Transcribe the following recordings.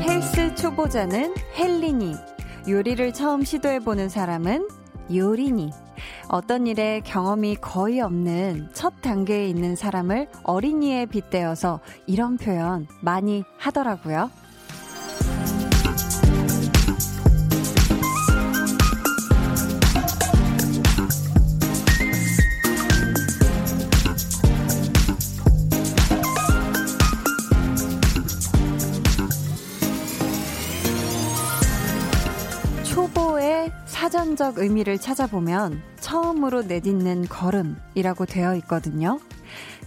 헬스 초보자는 헬리니, 요리를 처음 시도해보는 사람은 요리니, 어떤 일에 경험이 거의 없는 첫 단계에 있는 사람을 어린이에 빗대어서 이런 표현 많이 하더라고요. 사전적 의미를 찾아보면 처음으로 내딛는 걸음이라고 되어 있거든요.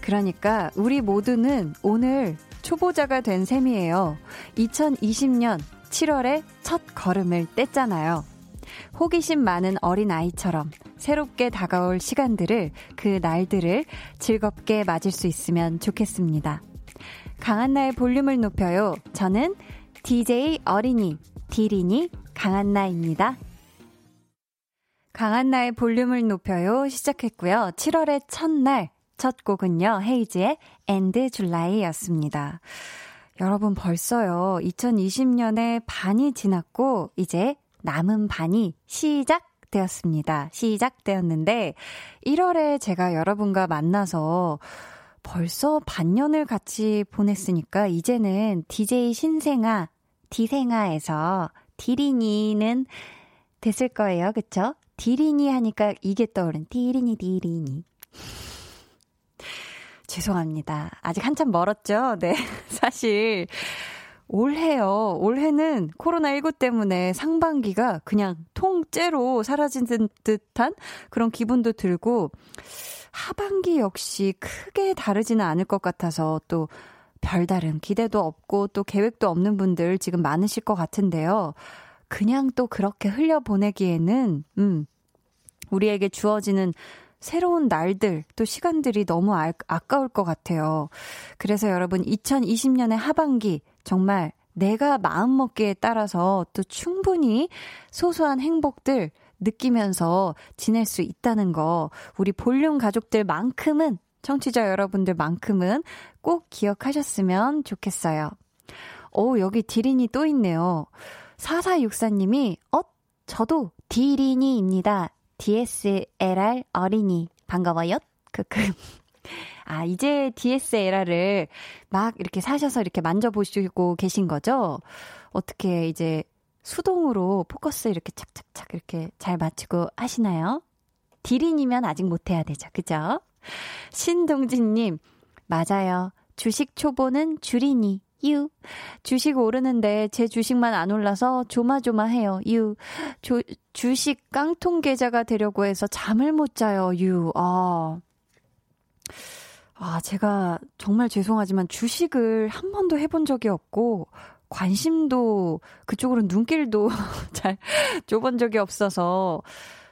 그러니까 우리 모두는 오늘 초보자가 된 셈이에요. 2020년 7월에 첫 걸음을 뗐잖아요. 호기심 많은 어린 아이처럼 새롭게 다가올 시간들을 그 날들을 즐겁게 맞을 수 있으면 좋겠습니다. 강한나의 볼륨을 높여요. 저는 DJ 어린이, 디리니 강한나입니다. 강한나의 볼륨을 높여요 시작했고요. 7월의 첫날 첫 곡은요. 헤이즈의 And July였습니다. 여러분 벌써요. 2020년의 반이 지났고 이제 남은 반이 시작 되었습니다. 시작되었는데 1월에 제가 여러분과 만나서 벌써 반년을 같이 보냈으니까 이제는 DJ 신생아, 디생아에서 디리니는 됐을 거예요. 그쵸? 디리니 하니까 이게 떠오른 디리니 디리니. 죄송합니다. 아직 한참 멀었죠? 네. 사실 올해요. 올해는 코로나19 때문에 상반기가 그냥 통째로 사라진 듯한 그런 기분도 들고 하반기 역시 크게 다르지는 않을 것 같아서 또 별다른 기대도 없고 또 계획도 없는 분들 지금 많으실 것 같은데요. 그냥 또 그렇게 흘려보내기에는, 음, 우리에게 주어지는 새로운 날들, 또 시간들이 너무 아, 아까울 것 같아요. 그래서 여러분, 2020년의 하반기, 정말 내가 마음먹기에 따라서 또 충분히 소소한 행복들 느끼면서 지낼 수 있다는 거, 우리 볼륨 가족들만큼은, 청취자 여러분들만큼은 꼭 기억하셨으면 좋겠어요. 오, 여기 디린이 또 있네요. 4464님이, 어? 저도 디린이입니다. DSLR 어린이. 반가워요. 크크. 아, 이제 DSLR을 막 이렇게 사셔서 이렇게 만져보시고 계신 거죠? 어떻게 이제 수동으로 포커스 이렇게 착착착 이렇게 잘 맞추고 하시나요? 디린이면 아직 못해야 되죠. 그죠? 신동진님, 맞아요. 주식 초보는 줄이니. 유. 주식 오르는데 제 주식만 안 올라서 조마조마해요. 유. 조, 주식 깡통 계좌가 되려고 해서 잠을 못 자요. 유. 아. 아, 제가 정말 죄송하지만 주식을 한 번도 해본 적이 없고, 관심도 그쪽으로 눈길도 잘 줘본 적이 없어서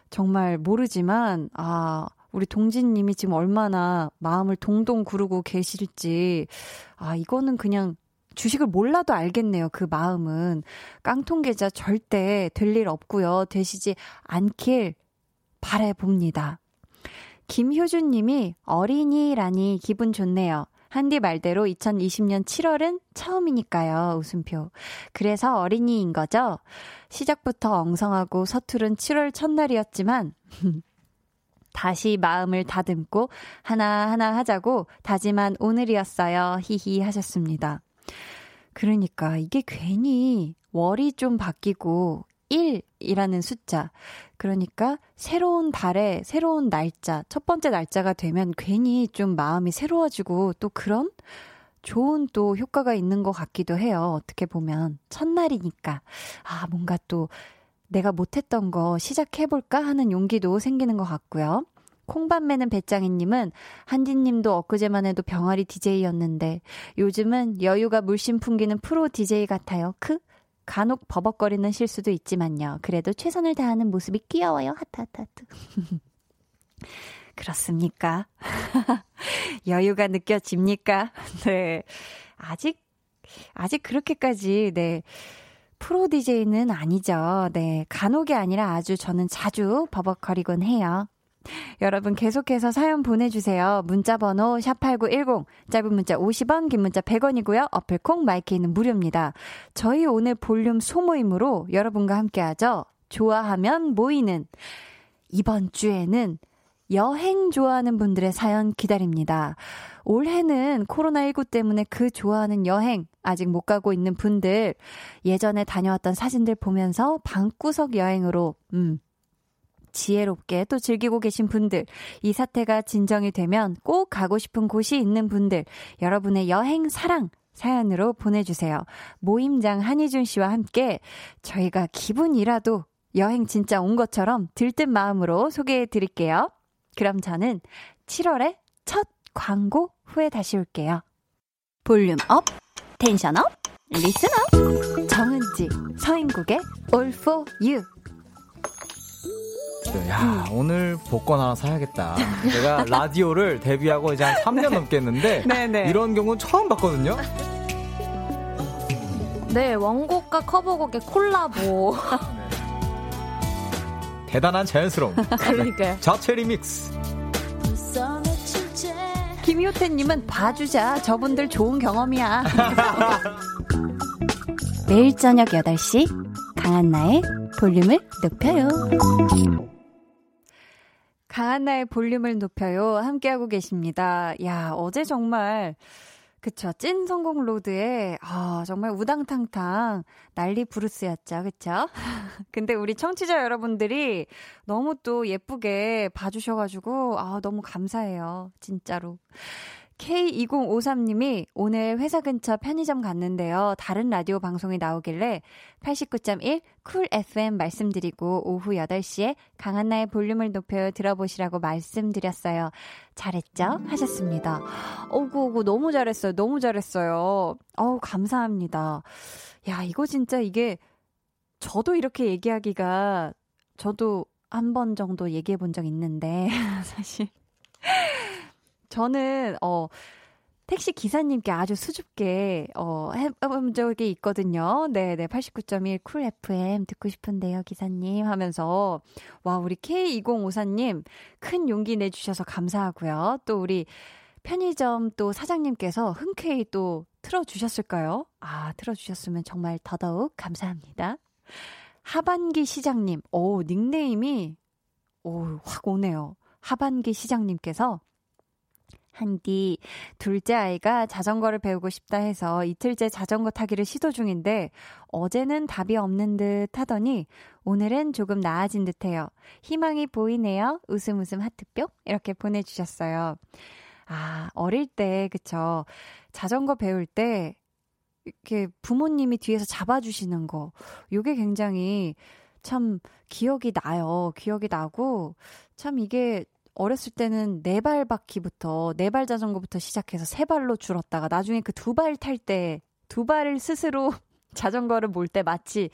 정말 모르지만, 아, 우리 동진님이 지금 얼마나 마음을 동동 구르고 계실지, 아, 이거는 그냥 주식을 몰라도 알겠네요. 그 마음은. 깡통 계좌 절대 될 일 없고요. 되시지 않길 바래봅니다. 김효준 님이 어린이라니 기분 좋네요. 한디 말대로 2020년 7월은 처음이니까요. 웃음표. 그래서 어린이인 거죠? 시작부터 엉성하고 서투른 7월 첫날이었지만, 다시 마음을 다듬고 하나하나 하자고 다짐한 오늘이었어요. 히히 하셨습니다. 그러니까 이게 괜히 월이 좀 바뀌고 1이라는 숫자. 그러니까 새로운 달에 새로운 날짜, 첫 번째 날짜가 되면 괜히 좀 마음이 새로워지고 또 그런 좋은 또 효과가 있는 것 같기도 해요. 어떻게 보면. 첫날이니까. 아, 뭔가 또 내가 못했던 거 시작해볼까 하는 용기도 생기는 것 같고요. 콩밭 매는 배짱이님은 한디님도 엊그제만 해도 병아리 DJ였는데 요즘은 여유가 물씬 풍기는 프로 DJ 같아요. 크? 간혹 버벅거리는 실수도 있지만요. 그래도 최선을 다하는 모습이 귀여워요. 하트 하트 하트. 그렇습니까? 여유가 느껴집니까? 네. 아직 아직 그렇게까지 네. 프로 DJ는 아니죠. 네. 간혹이 아니라 아주 저는 자주 버벅거리곤 해요. 여러분 계속해서 사연 보내주세요. 문자번호 샵8910, 짧은 문자 50원, 긴 문자 100원이고요. 어플콩, 마이케이는 무료입니다. 저희 오늘 볼륨 소모임으로 여러분과 함께하죠. 좋아하면 모이는. 이번 주에는 여행 좋아하는 분들의 사연 기다립니다. 올해는 코로나19 때문에 그 좋아하는 여행 아직 못 가고 있는 분들 예전에 다녀왔던 사진들 보면서 방구석 여행으로 음 지혜롭게 또 즐기고 계신 분들, 이 사태가 진정이 되면 꼭 가고 싶은 곳이 있는 분들, 여러분의 여행 사랑 사연으로 보내주세요. 모임장 한희준 씨와 함께 저희가 기분이라도 여행 진짜 온 것처럼 들뜬 마음으로 소개해 드릴게요. 그럼 저는 7월의 첫 광고 후에 다시 올게요. Volume up, tension up, listen up. 정은지, 서인국의 All for You. 야, 음. 오늘 복권 하나 사야겠다. 제가 라디오를 데뷔하고 이제 한 3년 넘겠는데 네 네. 이런 경우는 처음 봤거든요. 네, 원곡과 커버곡의 콜라보. 대단한 자연스러움. 그러니까요. 자체 리믹스. 김효태님은 봐주자. 저분들 좋은 경험이야. 매일 저녁 8시 강한나의 볼륨을 높여요. 강한나의 볼륨을 높여요. 함께하고 계십니다. 야, 어제 정말 그쵸. 찐 성공 road에, 아, 정말 우당탕탕 난리 부르스였죠. 그쵸? 근데 우리 청취자 여러분들이 너무 또 예쁘게 봐주셔가지고, 아, 너무 감사해요. 진짜로. K2053님이 오늘 회사 근처 편의점 갔는데요. 다른 라디오 방송이 나오길래 89.1 쿨 FM 말씀드리고 오후 8시에 강한나의 볼륨을 높여 들어보시라고 말씀드렸어요. 잘했죠? 하셨습니다. 어구어구 너무 잘했어요. 너무 잘했어요. 어우 감사합니다. 야 이거 진짜 이게 저도 이렇게 얘기하기가 저도 한 번 정도 얘기해 본 적 있는데 사실 저는, 어, 택시 기사님께 아주 수줍게, 어, 해본 적이 있거든요. 네 네, 89.1 쿨 FM 듣고 싶은데요, 기사님 하면서. 와, 우리 K2054 님, 큰 용기 내 주셔서 감사하고요. 또 우리 편의점 또 사장님께서 흔쾌히 또 틀어 주셨을까요? 아, 틀어 주셨으면 정말 더더욱 감사합니다. 하반기 시장님, 오, 닉네임이, 오, 확 오네요. 하반기 시장님께서 한디 둘째 아이가 자전거를 배우고 싶다 해서 이틀째 자전거 타기를 시도 중인데 어제는 답이 없는 듯 하더니 오늘은 조금 나아진 듯해요. 희망이 보이네요. 웃음 웃음 하트뿅 이렇게 보내주셨어요. 아 어릴 때 그쵸 자전거 배울 때 이렇게 부모님이 뒤에서 잡아주시는 거 요게 굉장히 참 기억이 나요. 기억이 나고 참 이게 어렸을 때는 네 발 바퀴부터 네 발 자전거부터 시작해서 세 발로 줄었다가 나중에 그 두 발 탈 때 두 발을 스스로 자전거를 몰 때 마치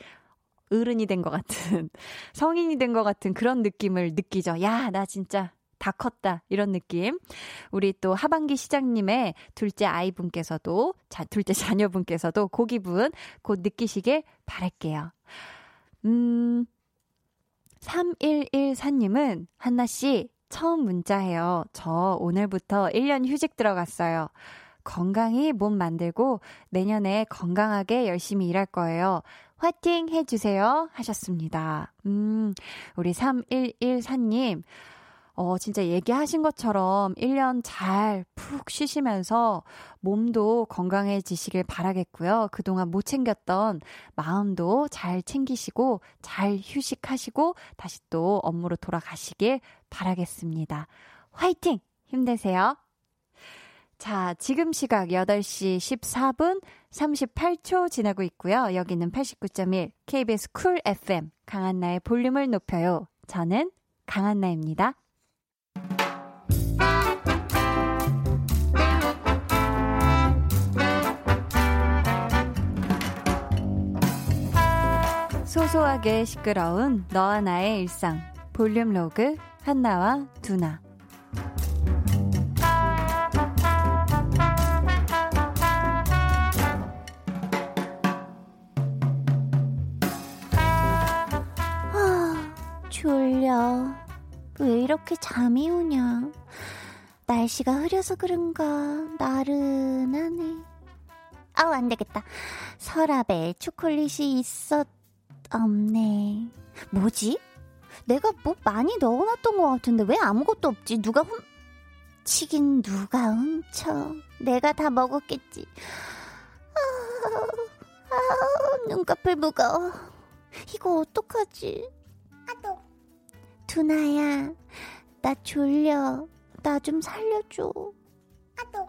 어른이 된 것 같은 성인이 된 것 같은 그런 느낌을 느끼죠. 야, 나 진짜 다 컸다. 이런 느낌. 우리 또 하반기 시장님의 둘째 아이분께서도, 자, 둘째 자녀분께서도 고 기분 곧 느끼시길 바랄게요. 음, 3114님은, 한나씨, 처음 문자해요. 저 오늘부터 1년 휴직 들어갔어요. 건강히 몸 만들고 내년에 건강하게 열심히 일할 거예요. 화이팅 해주세요. 하셨습니다. 음, 우리 3114님. 어, 진짜 얘기하신 것처럼 1년 잘 푹 쉬시면서 몸도 건강해지시길 바라겠고요. 그동안 못 챙겼던 마음도 잘 챙기시고 잘 휴식하시고 다시 또 업무로 돌아가시길 바라겠습니다. 화이팅! 힘내세요. 자, 지금 시각 8시 14분 38초 지나고 있고요. 여기는 89.1 KBS 쿨 FM 강한나의 볼륨을 높여요. 저는 강한나입니다. 소소하게 시끄러운 너와 나의 일상 볼륨 로그 한나와 두나. 아, 졸려. 왜 이렇게 잠이 오냐. 날씨가 흐려서 그런가 나른하네. 아우 안 되겠다. 서랍에 초콜릿이 있었 없네. 뭐지? 내가 뭐 많이 넣어놨던 것 같은데 왜 아무것도 없지? 누가 훔 치긴 누가 훔쳐? 내가 다 먹었겠지. 아, 아, 눈꺼풀 무거워. 이거 어떡하지? 아도. 두나야, 나 졸려. 나 좀 살려줘. 아도.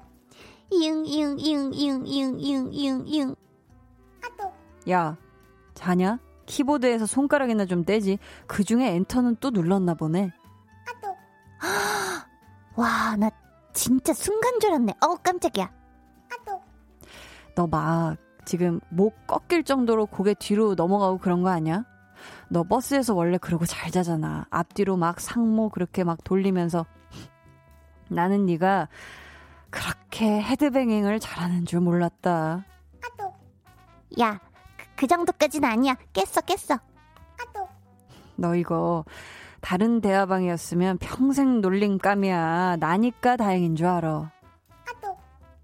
이응, 이응, 이응, 이응, 이응, 이응, 이응, 이응. 아도. 야, 자냐? 키보드에서 손가락이나 좀 떼지. 그 중에 엔터는 또 눌렀나 보네. 아도. 와, 나 진짜 순간 줄 알았네. 어, 깜짝이야. 아도. 너막 지금 목 꺾일 정도로 고개 뒤로 넘어가고 그런 거 아니야? 너 버스에서 원래 그러고 잘 자잖아. 앞뒤로 막 상모 그렇게 막 돌리면서 나는 네가 그렇게 헤드뱅잉을 잘하는 줄 몰랐다. 아도. 야, 그, 그 정도까진 아니야. 깼어, 깼어. 아도. 너 이거 다른 대화방이었으면 평생 놀림감이야. 나니까 다행인 줄 알아. 아도.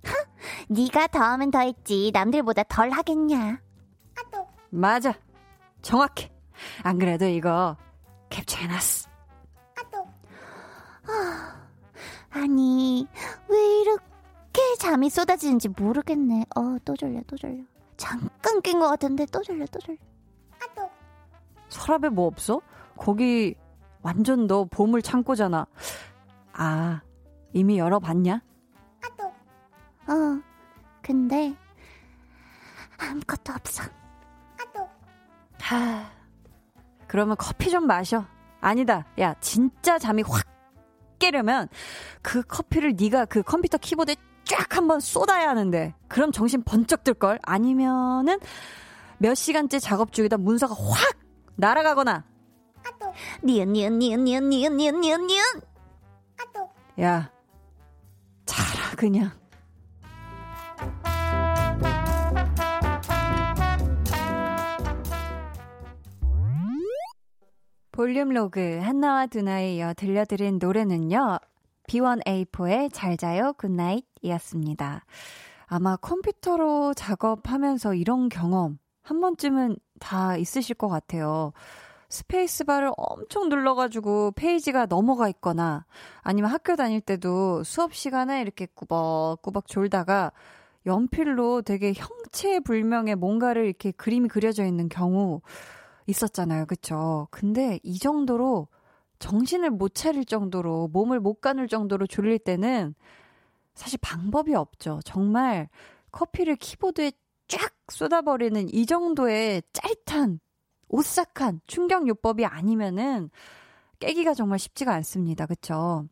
하, 네가 더 하면 더 했지. 남들보다 덜 하겠냐. 아도. 맞아. 정확해. 안 그래도 이거 캡처해놨어. 아도. 아, 아니, 왜 이렇게 잠이 쏟아지는지 모르겠네. 어, 또 졸려, 또 졸려. 잠깐 깬 것 같은데 또 졸려, 또 졸려. 아도. 서랍에 뭐 없어? 거기 완전 너 보물 창고잖아. 아, 이미 열어봤냐? 아도. 어, 근데 아무것도 없어. 아도. 하, 그러면 커피 좀 마셔. 아니다. 야, 진짜 잠이 확 깨려면 그 커피를 네가 그 컴퓨터 키보드에 쫙 한번 쏟아야 하는데 그럼 정신 번쩍 들걸? 아니면은 몇 시간째 작업 중이다 문서가 확 날아가거나. 니은 니은 니은 니은 니은 니은 니은 니은. 야 자라 그냥. 볼륨 로그 한나와 두나에 이어 들려드린 노래는요. B1A4의 잘 자요 Good Night 이었습니다. 아마 컴퓨터로 작업하면서 이런 경험 한 번쯤은 다 있으실 것 같아요. 스페이스바를 엄청 눌러가지고 페이지가 넘어가 있거나 아니면 학교 다닐 때도 수업 시간에 이렇게 꾸벅꾸벅 졸다가 연필로 되게 형체불명의 뭔가를 이렇게 그림이 그려져 있는 경우 있었잖아요. 그쵸? 근데 이 정도로 정신을 못 차릴 정도로 몸을 못 가눌 정도로 졸릴 때는 사실 방법이 없죠. 정말 커피를 키보드에 쫙 쏟아버리는 이 정도의 짜릿한 오싹한 충격요법이 아니면은 깨기가 정말 쉽지가 않습니다. 그쵸?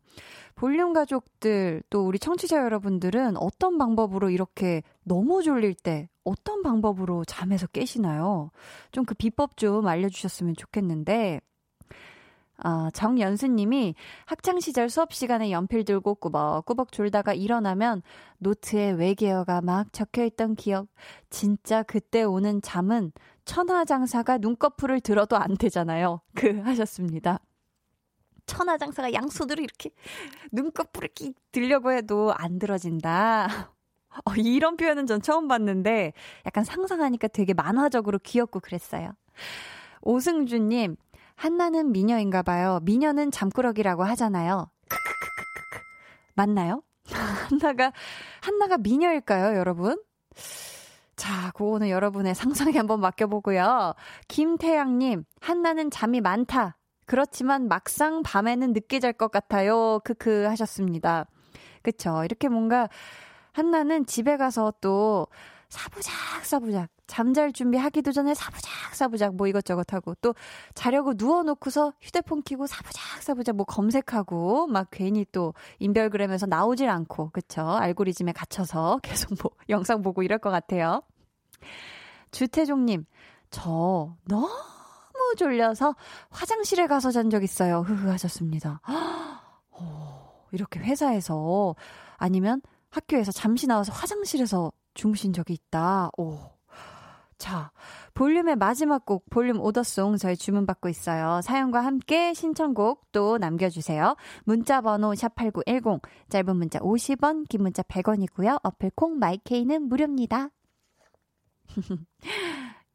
볼륨 가족들, 또 우리 청취자 여러분들은 어떤 방법으로 이렇게 너무 졸릴 때 어떤 방법으로 잠에서 깨시나요? 좀 그 비법 좀 알려주셨으면 좋겠는데, 아, 정연수님이 학창시절 수업시간에 연필 들고 꾸벅꾸벅 졸다가 일어나면 노트에 외계어가 막 적혀있던 기억. 진짜 그때 오는 잠은 천하장사가 눈꺼풀을 들어도 안 되잖아요. 그, 하셨습니다. 천하장사가 양손으로 이렇게 눈꺼풀을 이렇게 들려고 해도 안 들어진다. 어, 이런 표현은 전 처음 봤는데 약간 상상하니까 되게 만화적으로 귀엽고 그랬어요. 오승주님, 한나는 미녀인가 봐요. 미녀는 잠꾸러기라고 하잖아요. 크크크크크크. 맞나요? 한나가, 한나가 미녀일까요, 여러분? 자, 그거는 여러분의 상상에 한번 맡겨보고요. 김태양님, 한나는 잠이 많다. 그렇지만 막상 밤에는 늦게 잘 것 같아요. 크크 하셨습니다. 그쵸. 이렇게 뭔가 한나는 집에 가서 또 사부작 사부작 잠잘 준비하기도 전에 사부작 사부작 뭐 이것저것 하고 또 자려고 누워놓고서 휴대폰 키고 사부작 사부작 뭐 검색하고 막 괜히 또 인별그램에서 나오질 않고 그쵸 알고리즘에 갇혀서 계속 뭐 영상 보고 이럴 것 같아요. 주태종님 저 너무 졸려서 화장실에 가서 잔 적 있어요. 흐흐 하셨습니다. 어, 이렇게 회사에서 아니면 학교에서 잠시 나와서 화장실에서 주무신 적이 있다. 오. 자, 볼륨의 마지막 곡, 볼륨 오더송 저희 주문받고 있어요. 사연과 함께 신청곡 또 남겨주세요. 문자번호 샵8910, 짧은 문자 50원, 긴 문자 100원이고요. 어플 콩 마이케이는 무료입니다.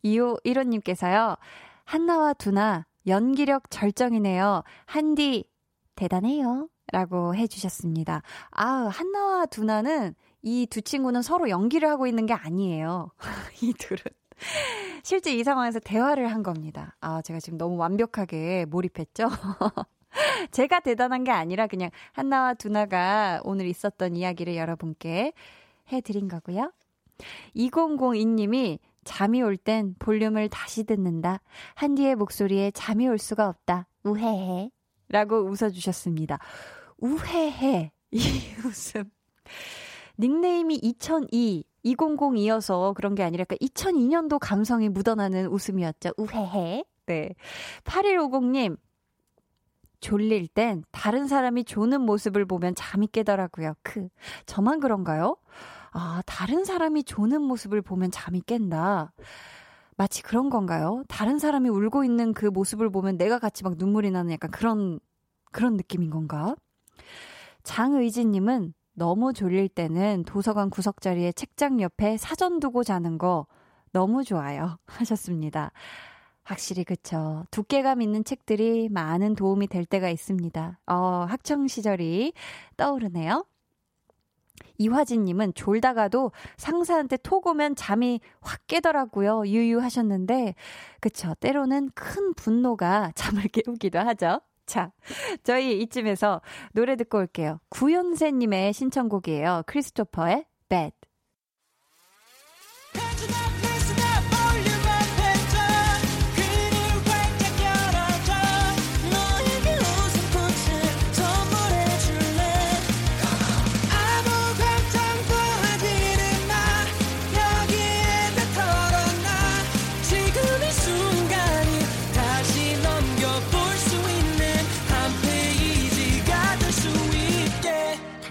2호 1호님께서요. 한나와 두나, 연기력 절정이네요. 한디, 대단해요. 라고 해주셨습니다. 아, 한나와 두나는 이 두 친구는 서로 연기를 하고 있는 게 아니에요. 이 둘은. 실제 이 상황에서 대화를 한 겁니다. 아, 제가 지금 너무 완벽하게 몰입했죠? 제가 대단한 게 아니라 그냥 한나와 두나가 오늘 있었던 이야기를 여러분께 해드린 거고요. 2002님이 잠이 올 땐 볼륨을 다시 듣는다. 한디의 목소리에 잠이 올 수가 없다. 우헤헤. 라고 웃어주셨습니다. 우헤헤. 이 웃음. 닉네임이 2002, 2002여서 그런 게 아니라 2002년도 감성이 묻어나는 웃음이었죠. 우헤헤. 네. 8150님, 졸릴 땐 다른 사람이 조는 모습을 보면 잠이 깨더라고요. 크. 저만 그런가요? 아, 다른 사람이 조는 모습을 보면 잠이 깬다. 마치 그런 건가요? 다른 사람이 울고 있는 그 모습을 보면 내가 같이 막 눈물이 나는 약간 그런, 그런 느낌인 건가? 장의진님은 너무 졸릴 때는 도서관 구석자리에 책장 옆에 사전 두고 자는 거 너무 좋아요. 하셨습니다. 확실히 그쵸. 두께감 있는 책들이 많은 도움이 될 때가 있습니다. 어, 학창 시절이 떠오르네요. 이화진님은 졸다가도 상사한테 톡 오면 잠이 확 깨더라고요. 유유하셨는데, 그쵸. 때로는 큰 분노가 잠을 깨우기도 하죠. 자, 저희 이쯤에서 노래 듣고 올게요. 구연세님의 신청곡이에요. 크리스토퍼의 Bad.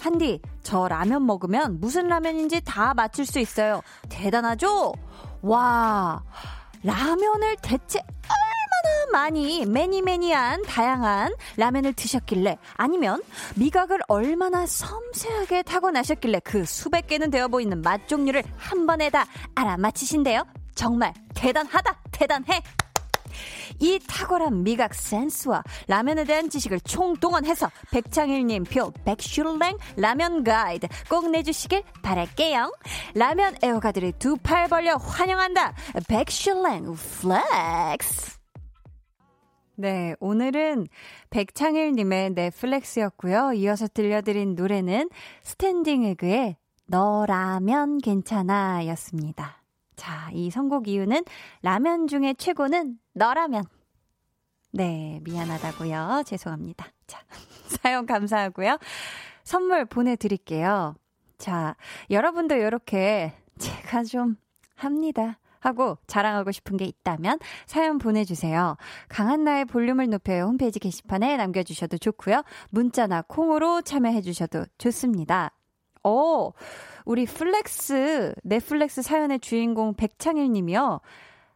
한디, 저 라면 먹으면 무슨 라면인지 다 맞출 수 있어요. 대단하죠? 와, 라면을 대체 얼마나 많이 매니매니한 다양한 라면을 드셨길래 아니면 미각을 얼마나 섬세하게 타고나셨길래 그 수백 개는 되어 보이는 맛 종류를 한 번에 다 알아맞히신대요. 정말 대단하다, 대단해. 이 탁월한 미각 센스와 라면에 대한 지식을 총동원해서 백창일님 표 백슐랭 라면 가이드 꼭 내주시길 바랄게요. 라면 애호가들이 두 팔 벌려 환영한다. 백슐랭 flex. 네, 오늘은 백창일님의 넷플렉스였고요. 이어서 들려드린 노래는 스탠딩 에그의 너라면 괜찮아 였습니다. 자, 이 선곡 이유는 라면 중에 최고는 너라면. 네, 미안하다고요. 죄송합니다. 자, 사연 감사하고요. 선물 보내드릴게요. 자, 여러분도 이렇게 제가 좀 합니다. 하고 자랑하고 싶은 게 있다면 사연 보내주세요. 강한나의 볼륨을 높여요 홈페이지 게시판에 남겨주셔도 좋고요. 문자나 콩으로 참여해주셔도 좋습니다. 오, 우리 flex, 넷플렉스 사연의 주인공 백창일 님이요.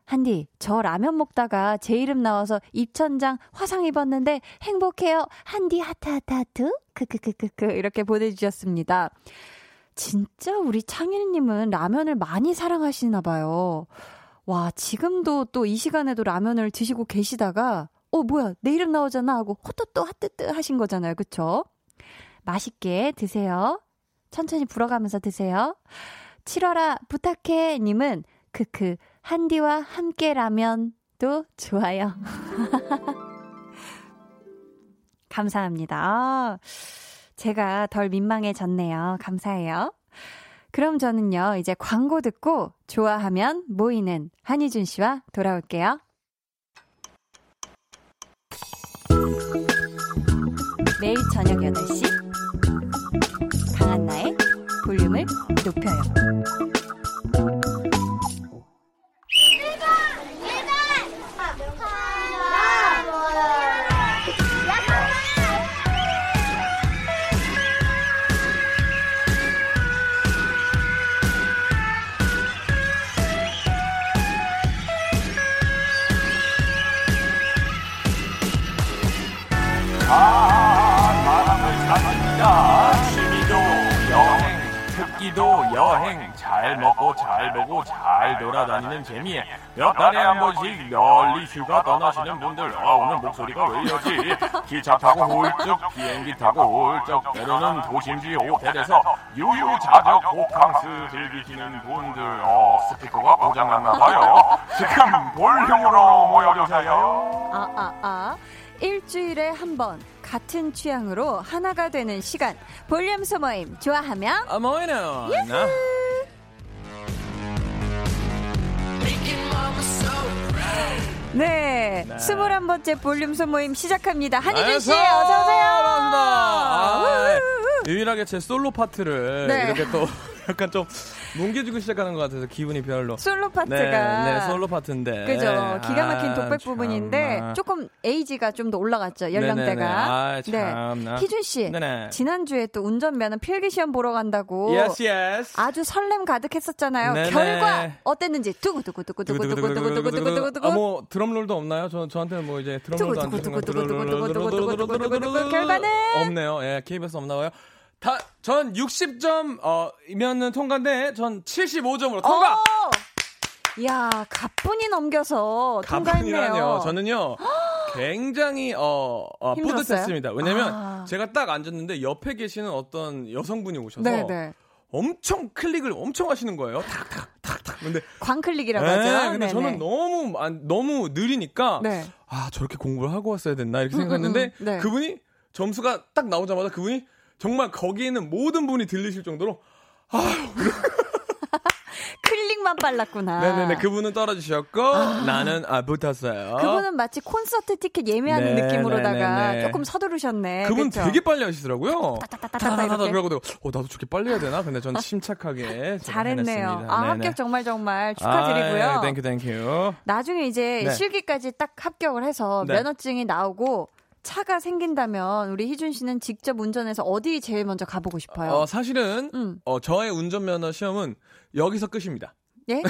한디, 저 라면 먹다가 제 이름 나와서 입천장 화상 입었는데 행복해요. 한디 하트 하트 하트. 크크크크크 이렇게 보내주셨습니다. 진짜 우리 창일님은 라면을 많이 사랑하시나 봐요. 와, 지금도 또 이 시간에도 라면을 드시고 계시다가, 어, 뭐야, 내 이름 나오잖아 하고 호또또 하뜨뜨 하신 거잖아요. 그쵸? 맛있게 드세요. 천천히 불어가면서 드세요. 7월아 부탁해 님은 크크 한디와 함께라면도 좋아요. 감사합니다. 제가 덜 민망해졌네요. 감사해요. 그럼 저는요, 이제 광고 듣고 좋아하면 모이는 한희준 씨와 돌아올게요. 매일 저녁 8시 강한나의 볼륨을 높여요. 여행 잘 먹고 잘 보고 잘 돌아다니는 재미에 몇 달에 한 번씩 멀리 휴가 떠나시는 분들 아 오늘 목소리가 왜 이러지? 기차 타고 훌쩍 비행기 타고 훌쩍 때로는 도심지 호텔에서 유유자적 호캉스 즐기시는 분들 어 스피커가 고장났나 봐요. 지금 볼륨으로 모여주세요. 아아아 아, 아. 일주일에 한번 같은 취향으로 하나가 되는 시간 볼륨 소모임 좋아하면 아 모이노 네, 네. 21번째 볼륨 소모임 시작합니다. 한희준 씨, 어서오세요. 반갑습니다. 아, 유일하게 제 솔로 파트를 네. 이렇게 또 약간 좀 뭉개주고 시작하는 것 같아서 기분이 별로. 솔로 파트가. 네, 네 솔로 파트인데. 그죠. 기가 막힌 아, 독백 아, 부분인데 조금 에이지가 좀 더 올라갔죠. 연령대가. 아, 네. 희준 씨. 네네. 지난주에 또 운전면허 필기 시험 보러 간다고. Yes, yes. 아주 설렘 가득했었잖아요. 네네. 결과 어땠는지 두구두구두구두구두구두구두구두구두구두구. 아, 뭐 드럼롤도 없나요? 저 저한테는 뭐 이제 드럼롤도 안 되는 거. 결과는 없네요. 예, KBS 없나 봐요. 다, 전 60점, 어, 이면은 통과인데, 전 75점으로 통과! 야 가뿐히 넘겨서 통과했네요. 저는요, 굉장히, 어, 어 뿌듯했습니다. 왜냐면, 아. 제가 딱 앉았는데, 옆에 계시는 어떤 여성분이 오셔서, 네네. 네. 엄청 클릭을 엄청 하시는 거예요. 탁탁 탁탁. 근데 광클릭이라고 네, 하죠. 근데 네네. 저는 너무 너무 느리니까 네. 아 저렇게 공부를 하고 왔어야 됐나 이렇게 생각했는데 음, 음, 음. 네. 그분이 점수가 딱 나오자마자 그분이 정말 거기에는 모든 분이 들리실 정도로 아휴 클릭만 빨랐구나. 네네네. 그분은 떨어지셨고, 아. 나는, 아, 붙었어요. 그분은 마치 콘서트 티켓 예매하는 네, 느낌으로다가 네, 네, 조금 서두르셨네. 그분 그쵸? 되게 빨리 하시더라고요. 따따따따따 그러고, 어, 나도 저렇게 빨리 해야 되나? 근데 전 침착하게. 잘했네요. 아, 합격 정말 정말 축하드리고요. 아, thank you, Thank you. 나중에 이제 네. 실기까지 딱 합격을 해서 네. 면허증이 나오고, 차가 생긴다면 우리 희준 씨는 직접 운전해서 어디 제일 먼저 가보고 싶어요? 어, 사실은 음. 어, 저의 운전면허 시험은 여기서 끝입니다. 예?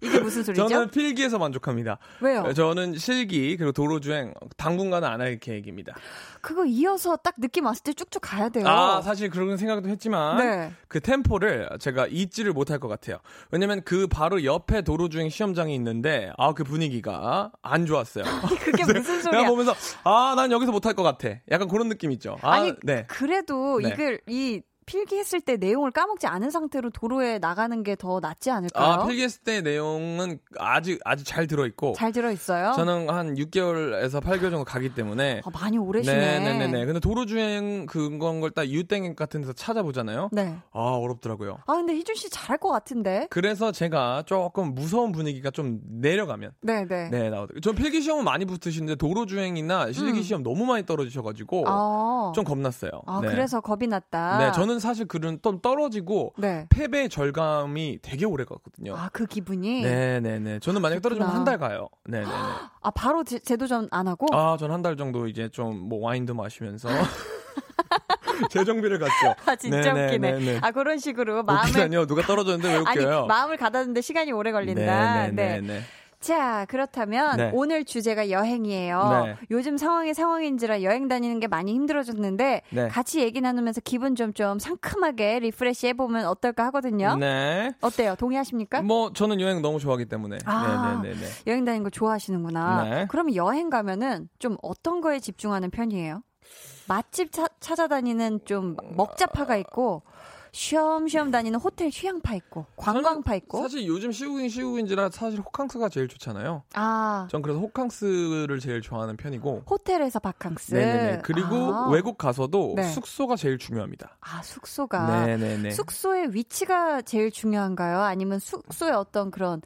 이게 무슨 소리죠? 저는 필기에서 만족합니다. 왜요? 저는 실기 그리고 도로 주행 당분간은 안 할 계획입니다. 그거 이어서 딱 느낌 왔을 때 쭉쭉 가야 돼요. 아 사실 그런 생각도 했지만 네. 그 템포를 제가 잊지를 못할 것 같아요. 왜냐면 그 바로 옆에 도로 주행 시험장이 있는데 아 그 분위기가 안 좋았어요. 그게 무슨 소리야? 내가 보면서 아 난 여기서 못할 것 같아. 약간 그런 느낌 있죠. 아, 아니 네. 그래도 네. 이걸 이 필기했을 때 내용을 까먹지 않은 상태로 도로에 나가는 게 더 낫지 않을까요? 아, 필기했을 때 내용은 아직 아직 잘 들어 있고 잘 들어 있어요. 저는 한 6개월에서 8개월 정도 가기 때문에 아, 많이 오래시네. 네, 네, 네. 근데 도로 주행 그건 걸딱 유땡 같은 데서 찾아보잖아요. 네. 아, 어렵더라고요. 아, 근데 희준 씨 잘할 것 같은데. 그래서 제가 조금 무서운 분위기가 좀 내려가면 네, 네. 네, 나오더. 전 필기 시험은 많이 붙으시는데 도로 주행이나 실기 음. 시험 너무 많이 떨어지셔 가지고 아. 좀 겁났어요. 아, 네. 그래서 겁이 났다. 네, 저는 사실 그런 또 떨어지고 네. 패배 절감이 되게 오래 갔거든요. 아, 그 기분이? 네네네. 저는 만약에 떨어지면 한 달 가요. 네네네. 아, 바로 제, 재도전 안 하고? 아, 전 한 달 정도 이제 좀 뭐 와인도 마시면서. 재정비를 갔죠. 아 진짜 네네, 웃기네. 네네. 아 그런 식으로 마음을 웃기다니요. 누가 떨어졌는데 왜 웃겨요? 아니 마음을 가다듬는데 시간이 오래 걸린다. 네네. 네. 자, 그렇다면 네. 오늘 주제가 여행이에요. 네. 요즘 상황이 상황인지라 여행 다니는 게 많이 힘들어졌는데 네. 같이 얘기 나누면서 기분 좀좀 상큼하게 refresh 해보면 어떨까 하거든요. 네. 어때요? 동의하십니까? 뭐 저는 여행 너무 좋아하기 때문에. 아, 네네네. 여행 다니는 거 좋아하시는구나. 네. 그럼 여행 가면은 좀 어떤 거에 집중하는 편이에요? 맛집 차, 찾아다니는 좀 먹자파가 있고 쉬엄쉬엄 다니는 호텔 휴양파 있고 관광파 있고 사실 요즘 시국인 시국인지라 사실 호캉스가 제일 좋잖아요. 아. 전 그래서 호캉스를 제일 좋아하는 편이고 호텔에서 바캉스. 네네네. 그리고 아. 외국 가서도 네. 숙소가 제일 중요합니다. 아 숙소가. 네네네. 숙소의 위치가 제일 중요한가요? 아니면 숙소의 어떤 그런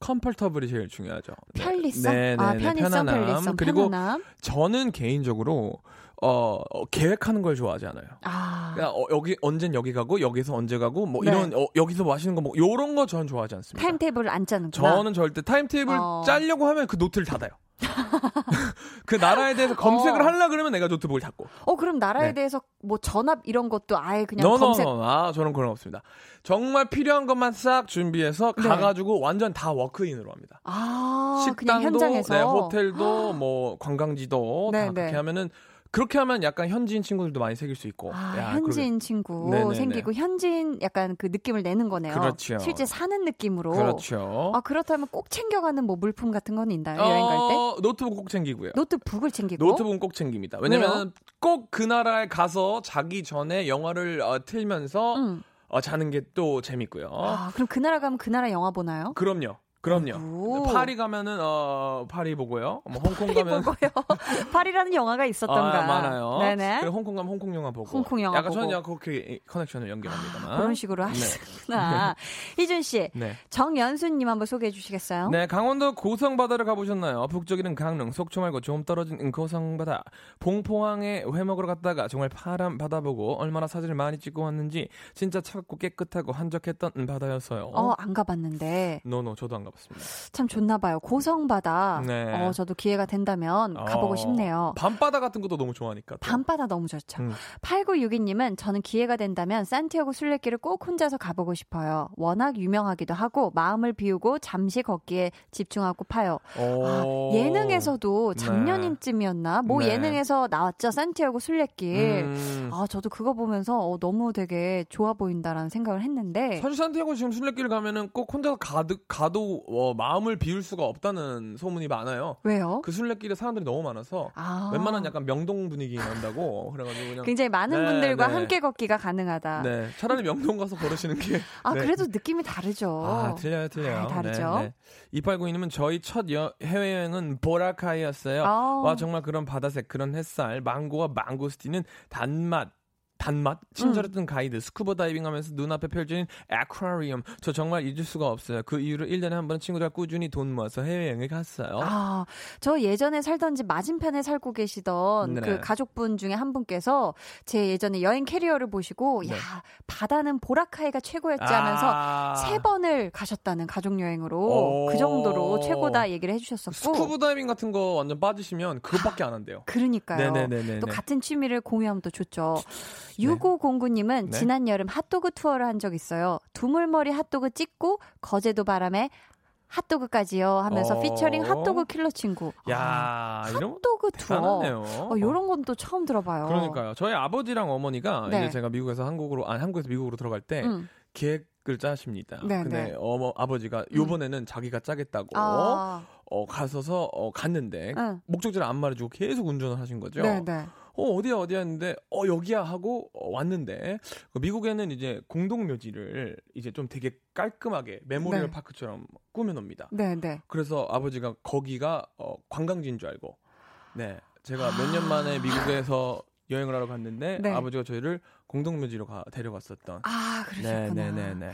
컴펄터블이 제일 중요하죠. 네. 편리성, 네, 네, 아, 네, 편리성, 편안함. 편리성, 그리고 편안함. 저는 개인적으로 어, 어, 계획하는 걸 좋아하지 않아요. 아. 그냥 어, 여기 언젠 여기 가고 여기서 언제 가고 뭐 네. 이런 어, 여기서 마시는 거 뭐 요런 거 저는 좋아하지 않습니다. timetable을 안 짜는구나. 저는 절대 timetable 어. 짜려고 하면 그 노트를 닫아요. 그 나라에 대해서 검색을 어. 하려 그러면 내가 노트북을 닫고. 어 그럼 나라에 네. 대해서 뭐 전압 이런 것도 아예 그냥 no, 검색. No, no. 아 저는 그런 거 없습니다. 정말 필요한 것만 싹 준비해서 네. 가가지고 완전 다 walk-in으로 합니다. 아 식당도, 네, 호텔도 뭐 관광지도 네, 다 그렇게 네. 하면은 그렇게 하면 약간 현지인 친구들도 많이 생길 수 있고. 아, 야, 현지인 그러게. 친구 네네네. 생기고 현지인 약간 그 느낌을 내는 거네요. 그렇죠. 실제 사는 느낌으로. 그렇죠. 아 그렇다면 꼭 챙겨가는 뭐 물품 같은 건 있나요? 어, 여행 갈 때? 노트북 꼭 챙기고요. 노트북을 챙기고. 노트북은 꼭 챙깁니다. 왜냐면 꼭 그 나라에 가서 자기 전에 영화를 어, 틀면서 음. 어, 자는 게 또 재밌고요. 아, 그럼 그 나라 가면 그 나라 영화 보나요? 그럼요. 그럼요. 파리 가면은 어 파리 보고요. 뭐 홍콩 가면 보고요. 파리라는 영화가 있었던가. 아, 많아요. 네네. 그리고 홍콩 가면 홍콩 영화 보고. 홍콩 영화 약간 보고. 저는 약간 그렇게 커넥션을 연결합니다만. 아, 그런 식으로 네. 하시구나. 네. 희준 씨, 네. 정연수님 한번 소개해 주시겠어요? 네, 강원도 고성 바다를 가보셨나요? 북쪽에는 강릉, 속초 말고 좀 떨어진 고성 바다. 봉포항에 회 먹으러 갔다가 정말 파란 바다 보고 얼마나 사진을 많이 찍고 왔는지 진짜 차갑고 깨끗하고 한적했던 바다였어요. 어, 안 가봤는데. 노노, 저도 안 가 가봤습니다. 참 좋나 봐요. 고성바다. 네. 어, 저도 기회가 된다면 가보고 어, 싶네요. 밤바다 같은 것도 너무 좋아하니까. 또. 밤바다 너무 좋죠. 음. 8962님은 저는 기회가 된다면 산티아고 순례길을 꼭 혼자서 가보고 싶어요. 워낙 유명하기도 하고 마음을 비우고 잠시 걷기에 집중하고 파요. 아, 예능에서도 네. 작년쯤이었나? 뭐 네. 예능에서 나왔죠. 산티아고 순례길. 음. 아, 저도 그거 보면서 어, 너무 되게 좋아 보인다라는 생각을 했는데. 사실 산티아고 지금 순례길 가면은 꼭 혼자서 가득 가도 어, 마음을 비울 수가 없다는 소문이 많아요. 왜요? 그 순례길에 사람들이 너무 많아서 아. 웬만한 약간 명동 분위기 난다고 그래가지고 그냥 굉장히 많은 네, 분들과 네. 함께 걷기가 가능하다. 네, 차라리 명동 가서 걸으시는 게. 아 네. 그래도 느낌이 다르죠. 아 틀려요, 틀려요. 아, 다르죠. 네, 2892님은 저희 첫 여, 해외여행은 보라카이였어요. 아. 와 정말 그런 바다색, 그런 햇살, 망고와 망고스틴은 단맛. 단맛, 친절했던 음. 가이드, 스쿠버 다이빙하면서 눈앞에 펼쳐진 아쿠아리움. 저 정말 잊을 수가 없어요. 그 이후로 1년에 한 번은 친구들과 꾸준히 돈 모아서 해외여행을 갔어요. 아, 저 예전에 살던 집 맞은편에 살고 계시던 네. 그 가족분 중에 한 분께서 제 예전에 여행 캐리어를 보시고 네. 야, 바다는 보라카이가 최고였지 하면서 아. 세 번을 가셨다는 가족 여행으로 그 정도로 최고다 얘기를 해 주셨었고. 스쿠버 다이빙 같은 거 완전 빠지시면 그것밖에 안 한대요. 그러니까요. 네네네네. 또 같은 취미를 공유하면 또 좋죠. 6509님은 네. 지난 여름 핫도그 투어를 한 적 있어요. 두물머리 핫도그 찍고 거제도 바람에 핫도그까지요 하면서 어... 피처링 핫도그 킬러 친구. 야, 아, 핫도그 투어. 어, 이런 건 또 처음 들어봐요. 그러니까요. 저희 아버지랑 어머니가 네. 이제 제가 미국에서 한국으로 아니 한국에서 미국으로 들어갈 때 음. 계획을 짜십니다. 네, 근데 네. 어머 아버지가 음. 요번에는 음. 자기가 짜겠다고 아. 어 가서서 어 갔는데 응. 목적지를 안 말해주고 계속 운전을 하신 거죠. 네, 네. 어, 어디야, 어디야 했는데, 어, 여기야 하고 어, 왔는데, 그 미국에는 이제 공동묘지를 이제 좀 되게 깔끔하게 memorial 네. park처럼 꾸며놉니다. 네, 네. 그래서 아버지가 거기가 어, 관광지인 줄 알고, 네. 제가 몇 년 만에 미국에서 여행을 하러 갔는데, 네. 아버지가 저희를 공동묘지로 가, 데려갔었던. 아, 그러셨구나. 네, 네, 네. 네.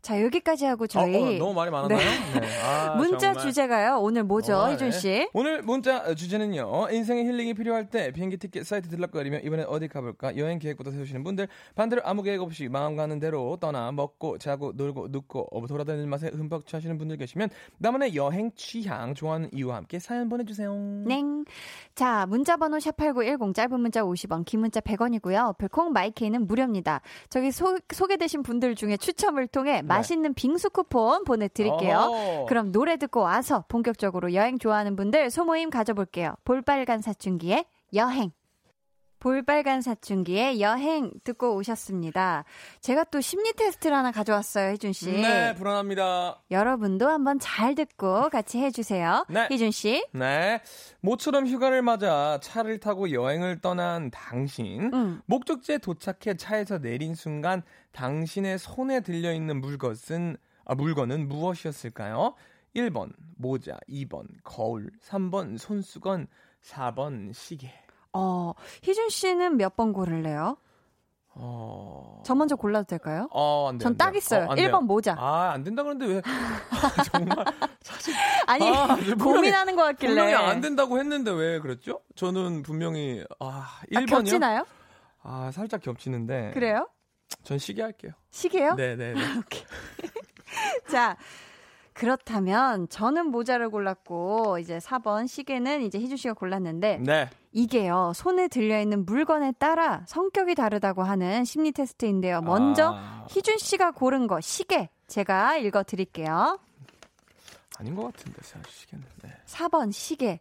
자, 여기까지 하고 저희. 어, 어, 너무 말이 많았나요? 네. 네. 아, 문자 정말. 주제가요. 오늘 뭐죠, 어, 희준 씨? 네. 오늘 문자 주제는요. 인생의 힐링이 필요할 때 비행기 티켓 사이트 들락거리며 이번엔 어디 가볼까? 여행 계획부터 세우시는 분들 반대로 아무 계획 없이 마음 가는 대로 떠나 먹고 자고 놀고 눕고 어, 돌아다니는 맛에 흠뻑 취하시는 분들 계시면 나만의 여행 취향 좋아하는 이유와 함께 사연 보내주세요. 네. 자, 문자 번호 샵8910 짧은 문자 50원, 긴 문자 100원이고요. 별콩 마이케이는 무료입니다. 저기 소, 소개되신 분들 중에 추첨을 통해 네. 맛있는 빙수 쿠폰 보내드릴게요. 그럼 노래 듣고 와서 본격적으로 여행 좋아하는 분들 소모임 가져볼게요. 볼빨간 사춘기의 여행. 볼빨간 사춘기의 여행 듣고 오셨습니다. 제가 또 심리 테스트를 하나 가져왔어요, 혜준 씨. 네, 불안합니다. 여러분도 한번 잘 듣고 같이 해주세요. 네. 혜준 씨. 네. 모처럼 휴가를 맞아 차를 타고 여행을 떠난 당신. 음. 목적지에 도착해 차에서 내린 순간 당신의 손에 들려 있는 물것은 아, 물건은 무엇이었을까요? 1번 모자, 2번 거울, 3번 손수건, 4번 시계. 어, 희준 씨는 몇 번 고를래요? 어... 저 먼저 골라도 될까요? 어, 안 돼. 전딱 있어요. 어, 1번 모자. 아, 안 된다 그러는데 왜? 아, 정말. 사실. 아니, 아, 고민하는 것 같길래. 분명히 안 된다고 했는데 왜 그랬죠? 저는 분명히, 아, 1번이요? 아, 겹치나요? 아, 살짝 겹치는데. 그래요? 전 시계 할게요. 시계요? 네네. 네, 네. 오케이. 자, 그렇다면 저는 모자를 골랐고 이제 4번 시계는 이제 희주 씨가 골랐는데 네. 이게요. 손에 들려 있는 물건에 따라 성격이 다르다고 하는 심리 테스트인데요. 먼저 아... 희준 씨가 고른 거 시계 제가 읽어 드릴게요. 아닌 것 같은데 시계는. 네. 4번 시계.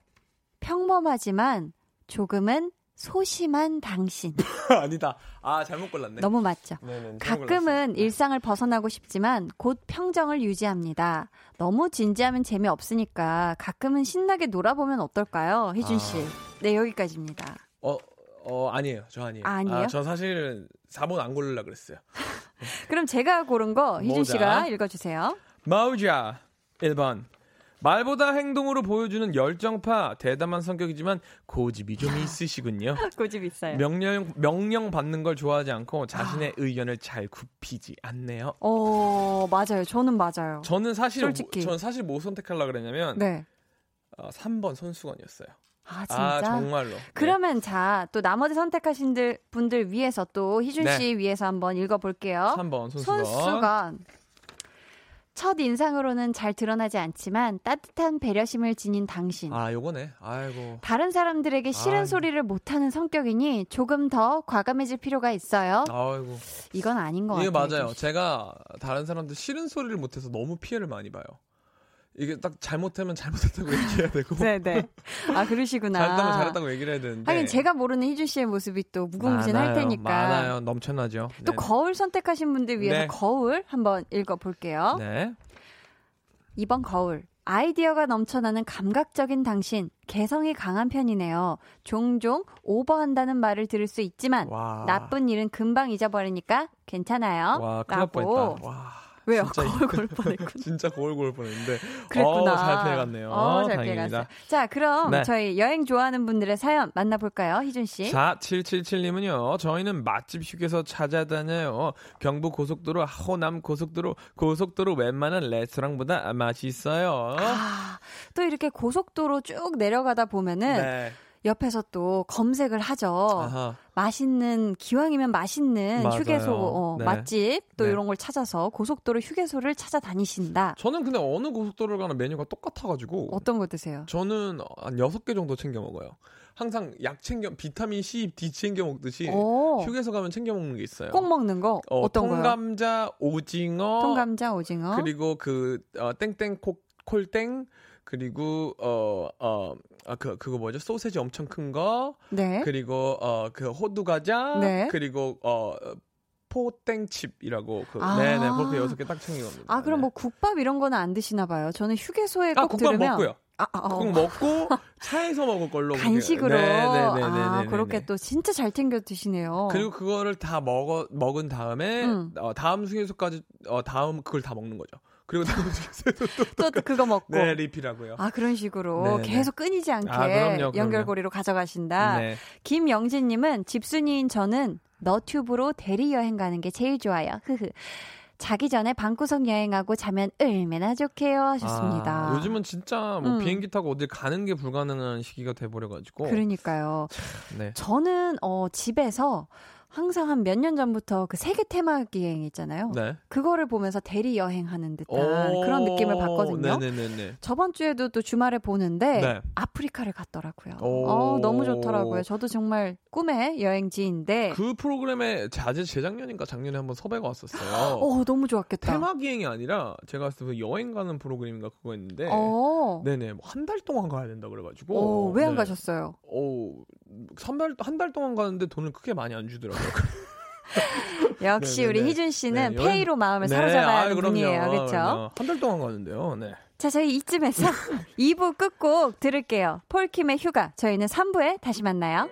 평범하지만 조금은 소심한 당신. 아니다. 아, 잘못 골랐네. 너무 맞죠? 네네, 가끔은 골랐어요. 네. 일상을 벗어나고 싶지만 곧 평정을 유지합니다. 너무 진지하면 재미없으니까 가끔은 신나게 놀아보면 어떨까요? 희준 씨. 아... 네, 여기까지입니다. 어, 어, 아니에요. 저 아니에요. 아, 니에요 아, 저 사실 4번 안 고르려 그랬어요. 그럼 제가 고른 거 희준 씨가 읽어주세요. 마우자 1번. 말보다 행동으로 보여주는 열정파 대담한 성격이지만 고집이 좀 있으시군요. 고집 있어요. 명령 명령 받는 걸 좋아하지 않고 자신의 아. 의견을 잘 굽히지 않네요. 어 맞아요. 저는 맞아요. 저는 사실 솔직히. 저는 사실 뭐 선택하려 그랬냐면 네. 어, 3번 손수건이었어요. 아, 진짜? 아, 정말로. 네. 그러면 네. 자, 또 나머지 선택하신 분들 위해서 또 희준 씨 네. 위해서 한번 읽어볼게요. 3번 손수건. 손수건. 첫 인상으로는 잘 드러나지 않지만 따뜻한 배려심을 지닌 당신. 아, 요거네. 아이고. 다른 사람들에게 싫은 아 소리를 못하는 성격이니 조금 더 과감해질 필요가 있어요. 아이고. 이건 아닌 것 같아요. 이게 맞아요. 제가 다른 사람들 싫은 소리를 못해서 너무 피해를 많이 봐요. 이게 딱 잘못하면 잘못했다고 얘기해야 되고. 네네. 아 그러시구나. 잘했다면 잘했다고 얘기를 해야 되는데. 하긴 제가 모르는 희주 씨의 모습이 또 무궁무진할 테니까. 많아요. 넘쳐나죠. 또 네. 거울 선택하신 분들 위해서 네. 거울 한번 읽어볼게요. 네. 2번 거울. 아이디어가 넘쳐나는 감각적인 당신, 개성이 강한 편이네요. 종종 오버한다는 말을 들을 수 있지만 와. 나쁜 일은 금방 잊어버리니까 괜찮아요. 와, 라고. 와. 왜요? 거울 걸 뻔했군. 진짜 거울 걸 뻔했는데. 그랬구나. 어, 잘 피해갔네요. 어, 잘 피해갔어요. 자, 그럼 네. 저희 여행 좋아하는 분들의 사연 만나볼까요? 희준 씨. 자, 777님은요. 저희는 맛집 휴게소 찾아다녀요. 경부 고속도로, 호남 고속도로, 고속도로 웬만한 레스토랑보다 맛있어요. 아, 또 이렇게 고속도로 쭉 내려가다 보면은 네. 옆에서 또 검색을 하죠. 아하. 맛있는 기왕이면 맛있는 맞아요. 휴게소 어, 네. 맛집 또 네. 이런 걸 찾아서 고속도로 휴게소를 찾아다니신다. 저는 근데 어느 고속도로를 가나 메뉴가 똑같아가지고 어떤 거 드세요? 저는 한 여섯 개 정도 챙겨 먹어요. 항상 약 챙겨 비타민 C, D 챙겨 먹듯이 오. 휴게소 가면 챙겨 먹는 게 있어요. 꼭 먹는 거 어, 떤 거요? 통감자, 오징어, 통감자, 오징어 그리고 그 어, 땡땡 콜, 콜땡 그리고 어 어 아 그 그거 뭐죠? 소세지 엄청 큰 거. 네. 그리고 어 그 호두 과자. 네. 그리고 어 포땡칩이라고 그 아~ 네네 그렇게 여섯 개 딱 챙겨 갑니다. 아 그럼 네. 뭐 국밥 이런 거는 안 드시나 봐요. 저는 휴게소에 꼭 아, 국밥 들으면 먹고요. 아, 아, 어. 꼭 먹고 차에서 먹을 걸로 간식으로 네네네네 아, 그렇게 또 진짜 잘 챙겨 드시네요. 그리고 그거를 다 먹어 먹은 다음에 음. 어, 다음 휴게소까지 어, 다음 그걸 다 먹는 거죠. 그리고 또, 또 그거 먹고 네 리필하고요. 아 그런 식으로 네네. 네. 계속 끊이지 않게 아, 그럼요, 그럼요. 연결고리로 가져가신다. 네. 김영진님은 집순이인 저는 너튜브로 대리 여행 가는 게 제일 좋아요. 흐흐. 자기 전에 방구석 여행하고 자면 얼마나 좋게요 하셨습니다. 아, 요즘은 진짜 뭐 음. 비행기 타고 어딜 가는 게 불가능한 시기가 돼버려가지고. 그러니까요. 네. 저는 어 집에서 항상 한 몇 년 전부터 그 세계 테마 기행 있잖아요. 네. 그거를 보면서 대리 여행하는 듯한 그런 느낌을 받거든요. 네네네네. 저번 주에도 또 주말에 보는데 네. 아프리카를 갔더라고요. 어, 너무 좋더라고요. 저도 정말 꿈의 여행지인데 그 프로그램에 자제 재작년인가 작년에 한번 섭외가 왔었어요. 어, 너무 좋았겠다. 테마 기행이 아니라 제가 봤을 때그 여행 가는 프로그램인가 그거였는데 어. 네네 뭐 한 달 동안 가야 된다 그래가지고 어, 왜안 네. 가셨어요? 어, 한달 동안 가는데 돈을 크게 많이 안 주더라고요. 역시 네네네. 우리 희준 씨는 네, 페이로 마음을 네, 사로잡아야 하는 분이에요. 그렇죠? 한 달 동안 가는데요. 네. 자, 저희 이쯤에서 2부 끝곡 들을게요. 폴킴의 휴가. 저희는 3부에 다시 만나요.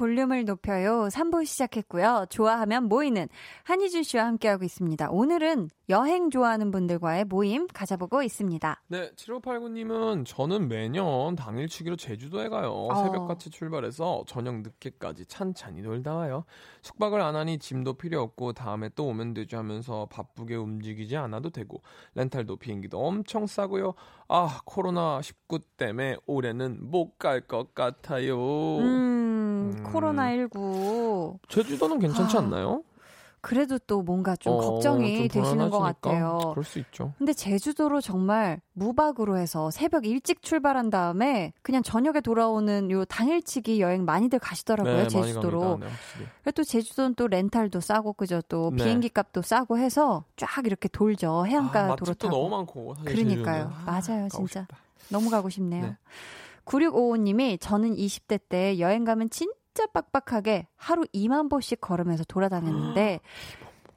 볼륨을 높여요. 3부 시작했고요. 좋아하면 모이는 한희준 씨와 함께하고 있습니다. 오늘은 여행 좋아하는 분들과의 모임 가져보고 있습니다. 네, 7589님은 저는 매년 당일치기로 제주도에 가요. 어. 새벽같이 출발해서 저녁 늦게까지 찬찬히 놀다 와요. 숙박을 안 하니 짐도 필요 없고 다음에 또 오면 되죠 하면서 바쁘게 움직이지 않아도 되고 렌탈도 비행기도 엄청 싸고요. 아, 코로나19 때문에 올해는 못 갈 것 같아요. 음, 음. 코로나19. 제주도는 괜찮지 아. 않나요? 그래도 또 뭔가 좀 어, 걱정이 좀 되시는 것 같아요. 그럴 수 있죠. 근데 제주도로 정말 무박으로 해서 새벽 일찍 출발한 다음에 그냥 저녁에 돌아오는 요 당일치기 여행 많이들 가시더라고요. 네, 제주도로. 네, 그리고 또 제주도는 또 렌탈도 싸고 그죠? 또 네. 비행기 값도 싸고 해서 쫙 이렇게 돌죠. 해안가 아, 도로 타고. 너무 많고. 그러니까요. 아, 맞아요, 진짜. 싶다. 너무 가고 싶네요. 9655님이 저는 20대 때 여행 가면 진 진짜 빡빡하게 하루 2만 보씩 걸으면서 돌아다녔는데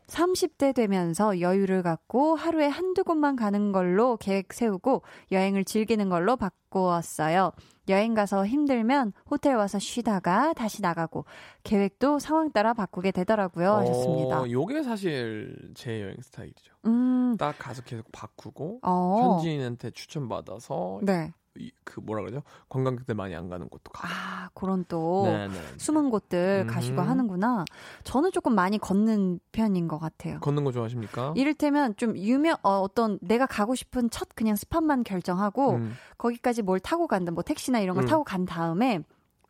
30대 되면서 여유를 갖고 하루에 한두 곳만 가는 걸로 계획 세우고 여행을 즐기는 걸로 바꾸었어요. 여행 가서 힘들면 호텔 와서 쉬다가 다시 나가고 계획도 상황 따라 바꾸게 되더라고요. 어, 하셨습니다. 요게 사실 제 여행 스타일이죠. 음. 딱 가서 계속 바꾸고 어. 현지인한테 추천받아서 네. 그 뭐라 그러죠? 관광객들 많이 안 가는 곳도 가고. 아, 그런 또 네네. 네, 네. 숨은 곳들 음. 가시고 하는구나. 저는 조금 많이 걷는 편인 것 같아요. 걷는 거 좋아하십니까? 이를테면 좀 유명 어, 어떤 내가 가고 싶은 첫 그냥 스팟만 결정하고 음. 거기까지 뭘 타고 간다. 뭐 택시나 이런 걸 음. 타고 간 다음에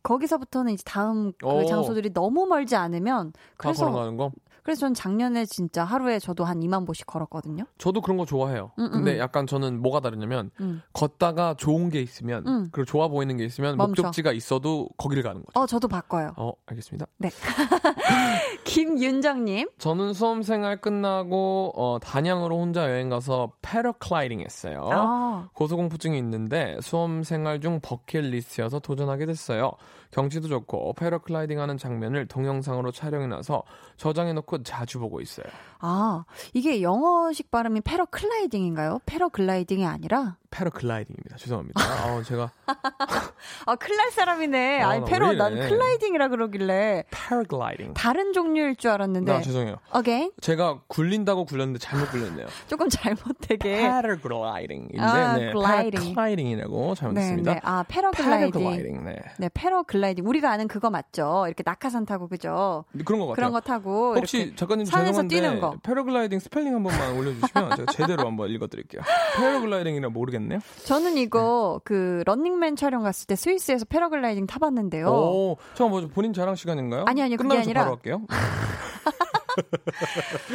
거기서부터는 이제 다음 그 오. 장소들이 너무 멀지 않으면 그래서 걸어가는 거? 그래서 전 작년에 진짜 하루에 저도 한 2만 보씩 걸었거든요. 저도 그런 거 좋아해요. 음, 음, 근데 음. 약간 저는 뭐가 다르냐면 음. 걷다가 좋은 게 있으면 음. 그리고 좋아 보이는 게 있으면 멈춰. 목적지가 있어도 거기를 가는 거죠. 어, 저도 바꿔요. 어, 알겠습니다. 네. 김윤정님. 저는 수험 생활 끝나고 어, 단양으로 혼자 여행 가서 패러클라이딩 했어요. 아. 고소공포증이 있는데 수험 생활 중 버킷리스트여서 도전하게 됐어요. 경치도 좋고 패러클라이딩 하는 장면을 동영상으로 촬영해놔서 저장해놓고 자주 보고 있어요. 아, 이게 영어식 발음이 패러클라이딩인가요? 패러글라이딩이 아니라? 패러글라이딩입니다. 죄송합니다. 아, 제가 아, 클날 사람이네. 아, 니 패러 난 클라이딩이라 그러길래 패러글라이딩. 다른 종류일 줄 알았는데. 아, 죄송해요. 오케이. 제가 굴린다고 굴렸는데 잘못 굴렸네요. 조금 잘못되게. 패러글라이딩인데 아, 네, 패러글라이딩이라고 잘못했습니다. 네, 네. 아, 패러글라이딩. 패러글라이딩. 네. 네, 패러글라이딩. 우리가 아는 그거 맞죠? 이렇게 낙하산 타고 그죠? 그런 거 같아요. 그런 거 타고 혹시 작가님 산에서 뛰는 거. 패러글라이딩 스펠링 한 번만 올려 주시면 제가 제대로 한번 읽어 드릴게요. 패러글라이딩이라 모르겠 네요. 저는 이거 네. 그 런닝맨 촬영 갔을 때 스위스에서 패러글라이딩 타봤는데요. 오, 잠깐 뭐 본인 자랑 시간인가요? 아니 아니 그게 아니라 바로 할게요.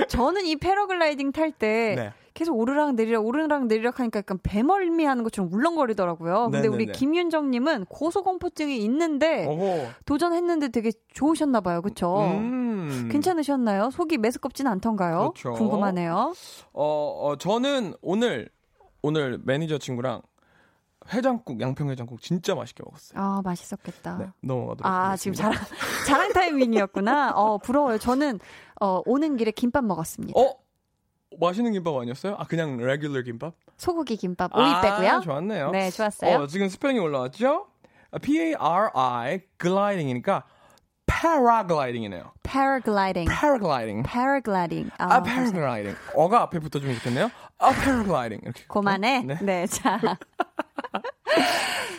저는 이 패러글라이딩 탈때 네. 계속 오르락 내리락 오르락 내리락 하니까 약간 배멀미 하는 것처럼 울렁거리더라고요. 근데 네네네. 우리 김윤정 님은 고소공포증이 있는데 어허. 도전했는데 되게 좋으셨나 봐요. 그렇죠? 음. 괜찮으셨나요? 속이 메스껍진 않던가요? 그렇죠. 궁금하네요. 어, 어 저는 오늘 오늘 매니저 친구랑 해장국, 양평 해장국 진짜 맛있게 먹었어요. 아, 맛있었겠다. 네, 넘어가도록 아, 지금 자랑, 자랑 타이밍이었구나. 어, 부러워요. 저는, 어, 오는 길에 김밥 먹었습니다. 어? 맛있는 김밥 아니었어요? 아, 그냥 regular 김밥? 소고기 김밥, 오이 아, 빼고요. 좋았네요. 네, 좋았어요. 어, 지금 스펠링이 올라왔죠? P-A-R-I, gliding이니까 paragliding이네요. paragliding. paragliding. paragliding. 아, 아 paragliding. 어가 앞에 붙어주면 좋겠네요. 아, paragliding. 이렇게. 그만해. 네. 네, 자.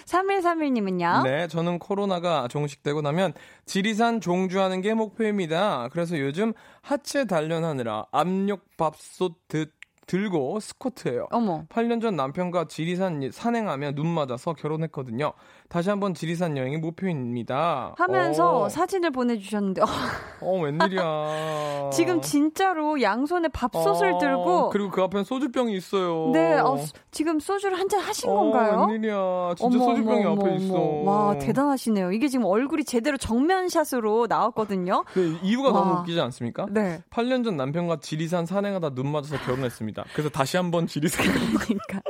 3131님은요? 네, 저는 코로나가 종식되고 나면 지리산 종주하는 게 목표입니다. 그래서 요즘 하체 단련하느라 압력 밥솥 듣 들고 스쿼트해요. 어머. 8년 전 남편과 지리산 산행하며 눈 맞아서 결혼했거든요. 다시 한번 지리산 여행이 목표입니다. 하면서 어. 사진을 보내주셨는데. 어, 웬일이야. 지금 진짜로 양손에 밥솥을 어, 들고. 그리고 그 앞엔 소주병이 있어요. 네, 어, 지금 소주를 한 잔 하신 어, 건가요? 웬일이야. 진짜 어머, 소주병이 어머, 앞에 어머, 있어. 와, 대단하시네요. 이게 지금 얼굴이 제대로 정면샷으로 나왔거든요. 네, 이유가 와. 너무 웃기지 않습니까? 네. 8년 전 남편과 지리산 산행하다 눈 맞아서 결혼했습니다. 그래서 다시 한번 지리산. 그러니까.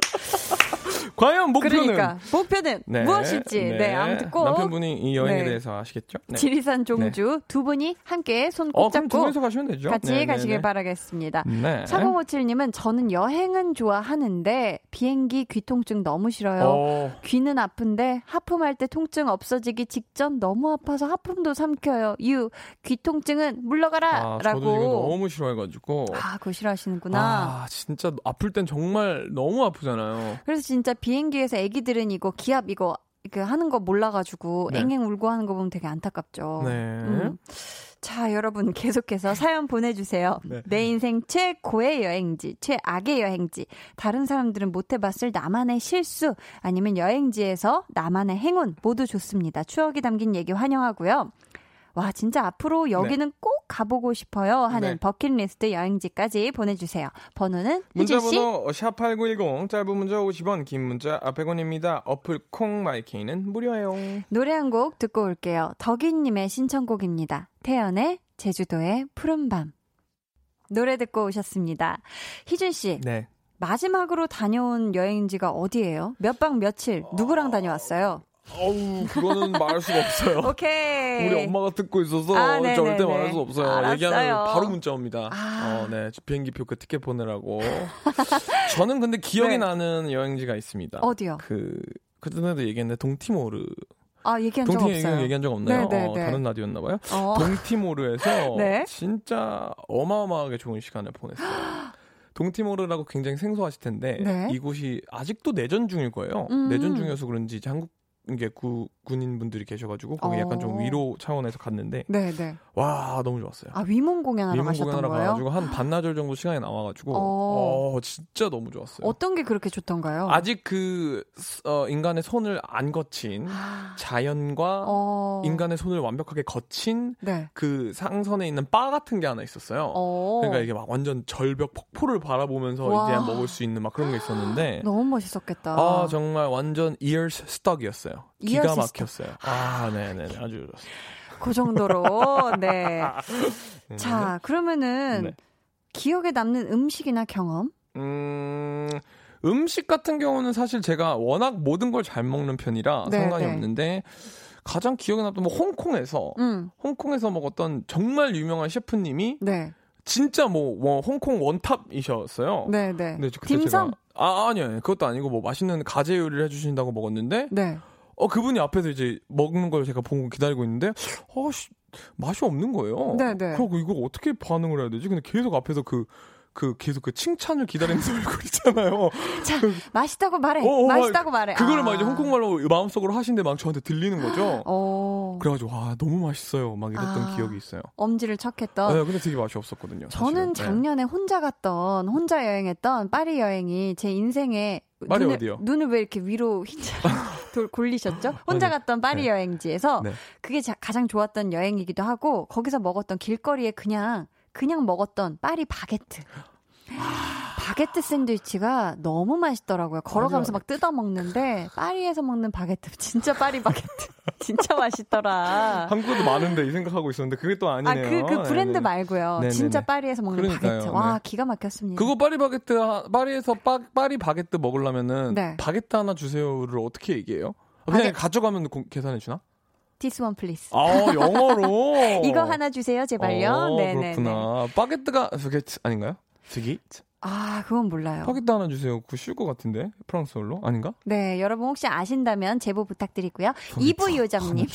과연 목표는 그러니까 목표는 네. 무엇일지 네. 네. 아무튼 꼭 남편분이 이 여행에 네. 대해서 아시겠죠? 네. 지리산 종주 두 분이 함께 손꼭 어, 잡고 두 분이서 가시면 되죠. 같이 가시길 바라겠습니다. 네. 4057님은 저는 여행은 좋아하는데 비행기 귀 통증 너무 싫어요. 어. 귀는 아픈데 하품할 때 통증 없어지기 직전 너무 아파서 하품도 삼켜요. 유 귀 통증은 물러가라. 아, 라고. 저도 이거 너무 싫어해가지고. 아, 그거 싫어하시는구나. 아, 진짜 아플 땐 정말 너무 아프잖아요. 그래서 진짜 비 행기에서 애기들은 이거 기압 이거 그 하는 거 몰라가지고 네. 앵앵 울고 하는 거 보면 되게 안타깝죠. 네. 음. 자, 여러분 계속해서 사연 보내주세요. 네. 내 인생 최고의 여행지, 최악의 여행지, 다른 사람들은 못 해봤을 나만의 실수, 아니면 여행지에서 나만의 행운 모두 좋습니다. 추억이 담긴 얘기 환영하고요. 와, 진짜 앞으로 여기는 네. 꼭 가보고 싶어요 하는 네. 버킷리스트 여행지까지 보내주세요. 번호는 문자번호 샵8910 짧은 문자 50원 긴 문자 100원입니다. 어플 콩마이케이는 무료예요. 노래 한 곡 듣고 올게요. 덕인님의 신청곡입니다. 태연의 제주도의 푸른밤 노래 듣고 오셨습니다. 희준 씨. 네. 마지막으로 다녀온 여행지가 어디예요? 몇 박 며칠 누구랑 다녀왔어요? 어우, 그거는 말할 수가 없어요. 오케이. 우리 엄마가 듣고 있어서 아, 절대 말할 수 없어요. 알았어요. 얘기하면 바로 문자 옵니다. 아. 어, 네. 비행기 표 그 티켓 보내라고. 저는 근데 기억이 네. 나는 여행지가 있습니다. 어디요? 그, 그전에도 얘기했는데, 동티모르. 아, 얘기한 적 없어요. 동티모르 얘기한 적 없나요? 네, 네, 어, 네. 다른 라디오였나 봐요. 어. 동티모르에서 네? 진짜 어마어마하게 좋은 시간을 보냈어요. 동티모르라고 굉장히 생소하실 텐데 네. 이곳이 아직도 내전 중일 거예요. 음. 내전 중이어서 그런지 이제 한국 게 구, 군인 분들이 계셔가지고 거기 어. 약간 좀 어. 위로 차원에서 갔는데 네네. 네. 와 너무 좋았어요. 아 위문 공연하러 위문 가셨던 공연하러 거예요? 가가지고 한 반나절 정도 시간이 나와가지고 어. 어. 진짜 너무 좋았어요. 어떤 게 그렇게 좋던가요? 아직 그 어, 인간의 손을 안 거친 아. 자연과 어. 인간의 손을 완벽하게 거친 네. 그 상선에 있는 바 같은 게 하나 있었어요. 어. 그러니까 이게 막 완전 절벽 폭포를 바라보면서 와. 이제 먹을 수 있는 막 그런 게 있었는데 너무 멋있었겠다. 아 정말 완전 ears stuck이었어요. 기가 막혔어요. 아, 네네. 아주 좋습니다. 그 정도로, 네. 자, 그러면은, 네. 기억에 남는 음식이나 경험? 음, 음식 같은 경우는 사실 제가 워낙 모든 걸 잘 먹는 편이라 네, 상관이 네. 없는데, 가장 기억에 남던 뭐 홍콩에서, 음. 홍콩에서 먹었던 정말 유명한 셰프님이, 네. 진짜 뭐, 뭐 홍콩 원탑이셨어요. 네, 네. 딤섬? 아, 아니요. 그것도 아니고 뭐 맛있는 가재 요리를 해주신다고 먹었는데, 네. 어 그분이 앞에서 이제 먹는 걸 제가 보고 기다리고 있는데 어씨 맛이 없는 거예요. 네네. 네. 그리고 이거 어떻게 반응을 해야 되지? 근데 계속 앞에서 그그 계속 그 칭찬을 기다리는 얼굴 있잖아요. 자, 그, 맛있다고 말해. 어, 어, 맛있다고 말해. 그거를 아. 막 이제 홍콩말로 마음속으로 하신데 막 저한테 들리는 거죠. 어. 그래가지고 와 너무 맛있어요. 막 이랬던 아. 기억이 있어요. 엄지를 척했던. 네, 근데 되게 맛이 없었거든요. 저는 사실은. 네. 작년에 네. 혼자 갔던 혼자 여행했던 파리 여행이 제 인생에 파리 눈을, 어디요? 눈을 왜 이렇게 위로 흰자 올리셨죠? 혼자 갔던 파리 네. 여행지에서 네. 그게 자, 가장 좋았던 여행이기도 하고 거기서 먹었던 길거리에 그냥 그냥 먹었던 파리 바게트. 바게트 샌드위치가 너무 맛있더라고요. 걸어가면서 막 뜯어 먹는데 파리에서 먹는 바게트 진짜 파리 바게트 진짜 맛있더라. 한국에도 많은데 이 생각하고 있었는데 그게 또 아니네요. 아, 그, 그 브랜드 네네. 말고요. 네네네. 진짜 파리에서 먹는 그러니까요. 바게트. 와, 네. 기가 막혔습니다. 그거 파리 바게트 파리에서 파, 파리 바게트 먹으려면은 네. 바게트 하나 주세요를 어떻게 얘기해요? 그냥 바게트. 가져가면 계산해 주나? This one please. 아, 영어로. 이거 하나 주세요, 제발요. 어, 네네. 그렇구나. 바게트가 바게트 아닌가요? 스기? 아, 그건 몰라요. 바게트 하나 주세요. 그거 쉬울 것 같은데? 프랑스어로? 아닌가? 네, 여러분 혹시 아신다면 제보 부탁드리고요. 이부 요정님.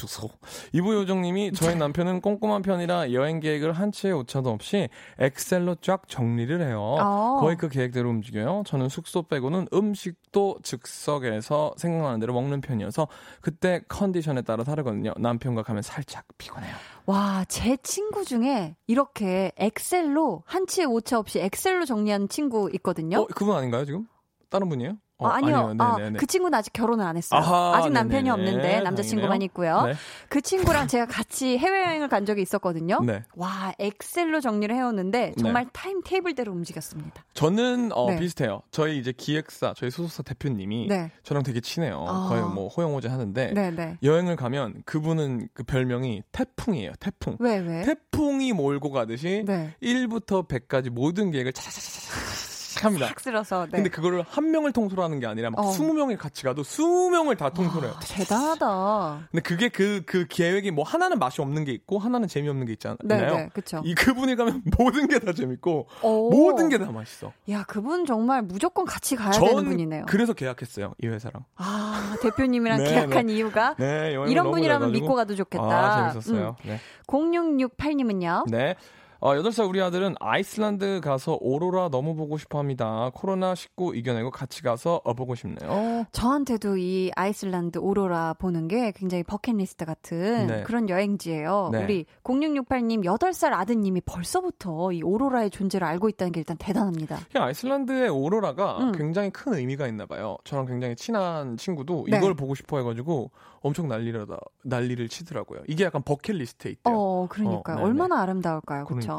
이부 요정님이 저희 남편은 꼼꼼한 편이라 여행 계획을 한 채의 오차도 없이 엑셀로 쫙 정리를 해요. 어. 거의 그 계획대로 움직여요. 저는 숙소 빼고는 음식도 즉석에서 생각나는 대로 먹는 편이어서 그때 컨디션에 따라 다르거든요. 남편과 가면 살짝 피곤해요. 와, 제 친구 중에 이렇게 엑셀로 한치의 오차 없이 엑셀로 정리한 친구 있거든요. 어, 그분 아닌가요, 지금? 다른 분이에요? 어, 아, 아니요. 아, 그 친구는 아직 결혼을 안 했어요. 아하, 아직 남편이 네네네. 없는데 남자친구만 있고요. 네. 그 친구랑 제가 같이 해외여행을 간 적이 있었거든요. 네. 와, 엑셀로 정리를 해오는데 정말 네. timetable대로 움직였습니다. 저는 어, 네. 비슷해요. 저희 이제 기획사, 저희 소속사 대표님이 네. 저랑 되게 친해요. 아. 거의 뭐 호형호제 하는데 네, 여행을 가면 그분은 그 별명이 태풍이에요. 태풍. 왜 왜? 태풍이 몰고 가듯이 1부터 100까지 모든 계획을 차차차차 합니다. 싹 쓸어서. 네. 근데 그거를 한 명을 통솔 하는 게 아니라 막 어. 20명이 같이 가도 20명을 다 통솔해요. 와, 대단하다. 근데 그게 그, 그 계획이 뭐 하나는 맛이 없는 게 있고 하나는 재미없는 게 있잖아요. 네, 네, 그쵸. 이 그분이 가면 모든 게 다 재밌고 오. 모든 게 다 맛있어. 야, 그분 정말 무조건 같이 가야 되는 분이네요. 그래서 계약했어요. 이 회사랑. 아, 대표님이랑 네, 계약한 네. 이유가? 네, 이런 분이라면 믿고 가도 좋겠다. 아, 재밌었어요. 음. 네. 0668님은요? 네. 어, 8살 우리 아들은 아이슬란드 가서 오로라 너무 보고 싶어 합니다. 코로나19 이겨내고 같이 가서 어, 보고 싶네요. 저한테도 이 아이슬란드 오로라 보는 게 굉장히 버킷리스트 같은 네. 그런 여행지예요. 네. 우리 0668님 8살 아드님이 벌써부터 이 오로라의 존재를 알고 있다는 게 일단 대단합니다. 아이슬란드의 오로라가 음. 굉장히 큰 의미가 있나 봐요. 저랑 굉장히 친한 친구도 네. 이걸 보고 싶어 해가지고 엄청 난리다 난리를 치더라고요. 이게 약간 버킷리스트에 있대요. 어, 그러니까요. 어, 얼마나 아름다울까요, 그렇죠?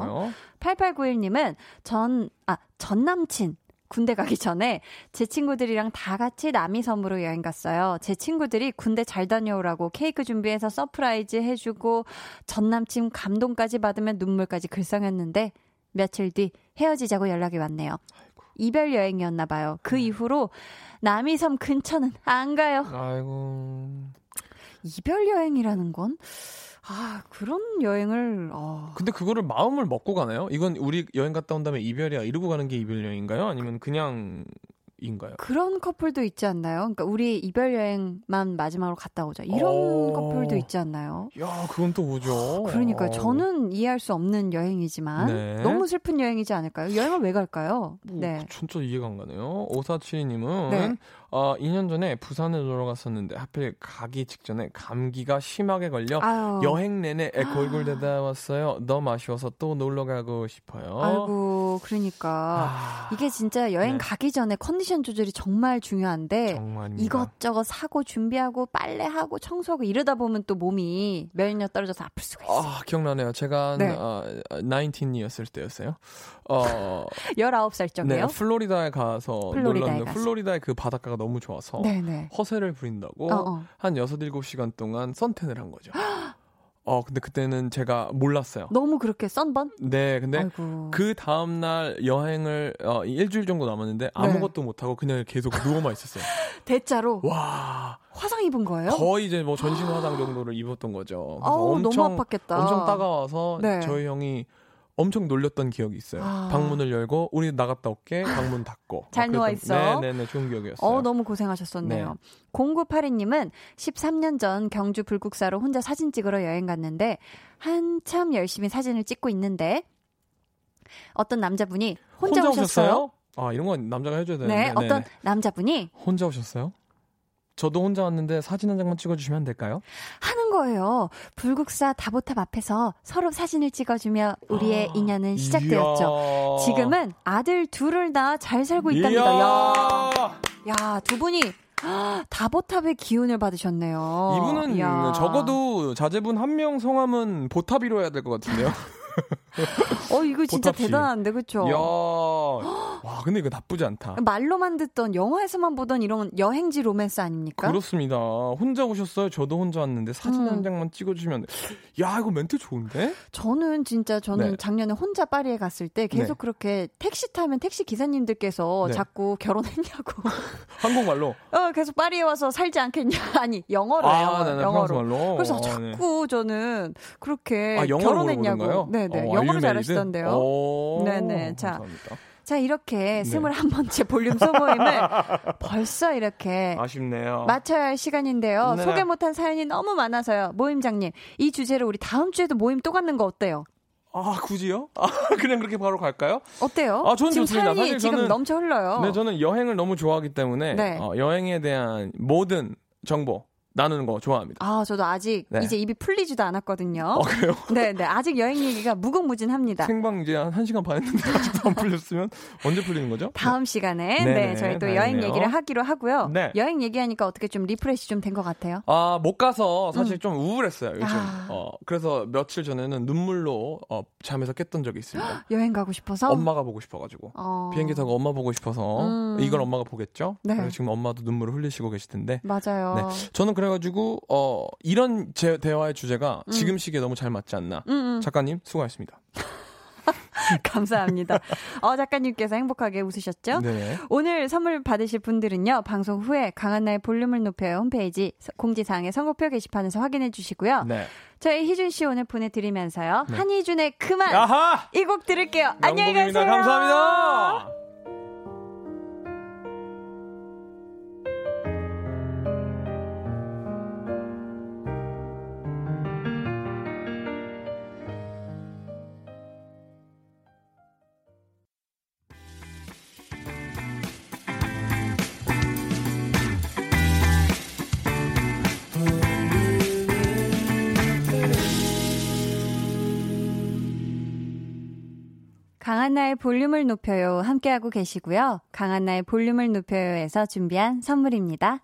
8891님은 전 아, 전 남친 군대 가기 전에 제 친구들이랑 다 같이 남이섬으로 여행 갔어요. 제 친구들이 군대 잘 다녀오라고 케이크 준비해서 surprise 해주고 전 남친 감동까지 받으며 눈물까지 글썽였는데 며칠 뒤 헤어지자고 연락이 왔네요. 이별 여행이었나 봐요. 그 이후로 남이섬 근처는 안 가요. 아이고. 이별 여행이라는 건 아, 그런 여행을, 어. 근데 그거를 마음을 먹고 가나요? 이건 우리 여행 갔다 온 다음에 이별이야. 이러고 가는 게 이별 여행인가요? 아니면 그냥 인가요? 그런 커플도 있지 않나요? 그러니까 우리 이별 여행만 마지막으로 갔다 오자. 이런 어... 커플도 있지 않나요? 야, 그건 또 뭐죠? 그러니까 저는 이해할 수 없는 여행이지만 네. 너무 슬픈 여행이지 않을까요? 여행을 왜 갈까요? 뭐, 네. 진짜 이해가 안 가네요. 오사치님은 네. 어, 2년 전에 부산에 놀러 갔었는데 하필 가기 직전에 감기가 심하게 걸려 아유. 여행 내내 골골대다 왔어요. 너무 아쉬워서 또 놀러 가고 싶어요. 아이고, 그러니까 아. 이게 진짜 여행 네. 가기 전에 컨디션 조절이 정말 중요한데 정말입니다. 이것저것 사고 준비하고 빨래하고 청소하고 이러다 보면 또 몸이 면역력 떨어져서 아플 수가 있어요. 아, 기억나네요. 제가 네. 어, 19이었을 때였어요. 어, 19살 적에요? 네, 플로리다에 가서 플로리다에 놀랐는데 플로리다의 그 바닷가가 너무 좋아서 네네. 허세를 부린다고 어 어. 한 6, 7시간 동안 선탠을 한 거죠. 어, 근데 그때는 제가 몰랐어요. 너무 그렇게 썬번? 네, 근데 아이고. 그 다음날 여행을, 어, 일주일 정도 남았는데 네. 아무것도 네. 못하고 그냥 계속 누워만 있었어요. 대자로? 와. 화상 입은 거예요? 거의 이제 뭐 전신 화상 정도를 입었던 거죠. 아우, 엄청, 너무 아팠겠다. 엄청 따가워서 네. 저희 형이 엄청 놀렸던 기억이 있어요. 아. 방문을 열고 우리 나갔다 올게 방문 닫고 잘 누워 있어. 네네네 좋은 기억이었어요. 어 너무 고생하셨었네요. 네. 0982님은 13년 전 경주 불국사로 혼자 사진 찍으러 여행 갔는데 한참 열심히 사진을 찍고 있는데 어떤 남자분이 혼자, 혼자 오셨어요? 오셨어요? 아 이런 건 남자가 해줘야 되는데. 네, 어떤 남자분이 혼자 오셨어요? 저도 혼자 왔는데 사진 한 장만 찍어주시면 안 될까요? 하는 거예요. 불국사 다보탑 앞에서 서로 사진을 찍어주며 우리의 아, 인연은 시작되었죠. 지금은 아들 둘을 다 잘 살고 있답니다. 야, 야, 두 분이 다보탑의 기운을 받으셨네요. 이분은 이야. 적어도 자제분 한 명 성함은 보탑이로 해야 될 것 같은데요. 어 이거 진짜 대단한데? 야, 와 근데 이거 나쁘지 않다. 말로만 듣던 영화에서만 보던 이런 여행지 로맨스 아닙니까? 그렇습니다. 혼자 오셨어요. 저도 혼자 왔는데 사진 음. 한 장만 찍어주시면 야 이거 멘트 좋은데? 저는 진짜 저는 네. 작년에 혼자 파리에 갔을 때 계속 네. 그렇게 택시 타면 택시 기사님들께서 네. 자꾸 결혼했냐고 한국말로? 어 계속 파리에 와서 살지 않겠냐? 아니 영어로 아, 네, 네, 영어로. 그래서 아, 자꾸 저는 그렇게 아, 결혼했냐고. 네네 어, 영어로 잘하시던데요. 네네 자. 감사합니다. 자, 이렇게 네. 번째 볼륨 소모임을 벌써 이렇게 아쉽네요. 맞춰야 할 시간인데요. 네. 소개 못한 사연이 너무 많아서요. 모임장님, 이 주제로 우리 다음 주에도 모임 또 갖는 거 어때요? 아, 굳이요? 아, 그냥 그렇게 바로 갈까요? 어때요? 아, 저는 지금 좋습니다. 사연이 지금 저는, 넘쳐 흘러요. 네, 저는 여행을 너무 좋아하기 때문에 네. 어, 여행에 대한 모든 정보 나누는 거 좋아합니다. 아, 저도 아직 네. 이제 입이 풀리지도 않았거든요. 어, 그래요? 네, 네. 아직 여행 얘기가 무궁무진합니다. 생방 이제 한 1시간 반 했는데 아직도 안 풀렸으면 언제 풀리는 거죠? 다음 네. 시간에 네네, 네, 저희 또 다행이네요. 여행 얘기를 하기로 하고요. 네. 여행 얘기하니까 어떻게 좀 refresh 좀 된 것 같아요? 아, 못 가서 사실 음. 좀 우울했어요, 요즘. 아. 어, 그래서 며칠 전에는 눈물로 어, 잠에서 깼던 적이 있습니다. 여행 가고 싶어서? 엄마가 보고 싶어 가지고. 어. 비행기 타고 엄마 보고 싶어서 음. 이걸 엄마가 보겠죠? 네. 지금 엄마도 눈물을 흘리시고 계실 텐데. 맞아요. 네. 저는 그래 가지고 어, 어, 이런 제 대화의 주제가 음. 지금 시기에 너무 잘 맞지 않나. 음, 음. 작가님, 수고하셨습니다. 감사합니다. 어, 작가님께서 행복하게 웃으셨죠? 네. 오늘 선물 받으실 분들은요, 방송 후에 강한나의 볼륨을 높여요 홈페이지 공지사항의 선곡표 게시판에서 확인해 주시고요. 네. 저희 희준 씨 오늘 보내드리면서요. 네. 한희준의 그만! 이 곡 들을게요. 안녕히 가세요. 감사합니다. 강한나의 볼륨을 높여요. 함께하고 계시고요. 강한나의 볼륨을 높여요에서 준비한 선물입니다.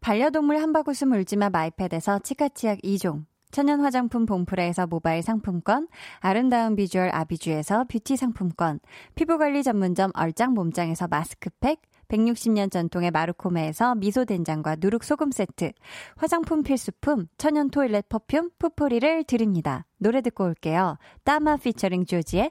반려동물 한바구스 물지마 마이패드에서 치카치약 2종. 천연 화장품 봉프레에서 모바일 상품권, 아름다운 비주얼 아비주에서 뷰티 상품권, 피부관리 전문점 얼짱 몸짱에서 마스크팩, 160년 전통의 마루코메에서 미소된장과 누룩소금 세트, 화장품 필수품 천연 toilet perfume 푸포리를 드립니다. 노래 듣고 올게요. 따마 피처링 조지의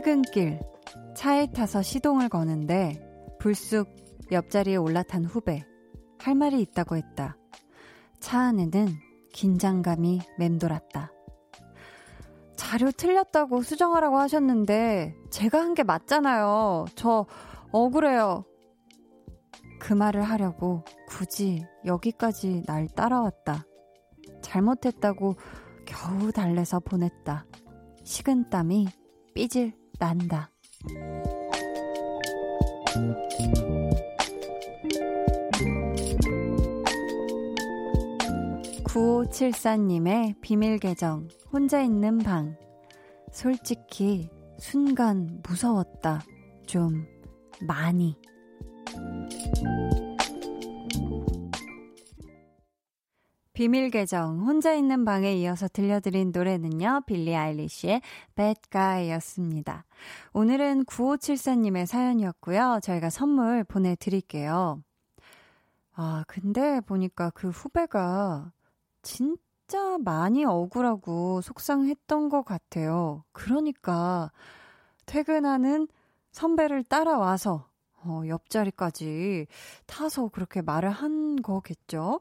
퇴근길 차에 타서 시동을 거는데 불쑥 옆자리에 올라탄 후배 할 말이 있다고 했다. 차 안에는 긴장감이 맴돌았다. 자료 틀렸다고 수정하라고 하셨는데 제가 한 게 맞잖아요. 저 억울해요. 그 말을 하려고 굳이 여기까지 날 따라왔다. 잘못했다고 겨우 달래서 보냈다. 식은땀이 삐질 난다. 9574님의 비밀 계정, 혼자 있는 방. 솔직히, 순간 무서웠다. 좀, 많이. 비밀 계정 혼자 있는 방에 이어서 들려드린 노래는요. 빌리 아일리시의 Bad Guy였습니다. 오늘은 9574님의 사연이었고요. 저희가 선물 보내드릴게요. 아, 근데 보니까 그 후배가 진짜 많이 억울하고 속상했던 것 같아요. 그러니까 퇴근하는 선배를 따라와서 어, 옆자리까지 타서 그렇게 말을 한 거겠죠?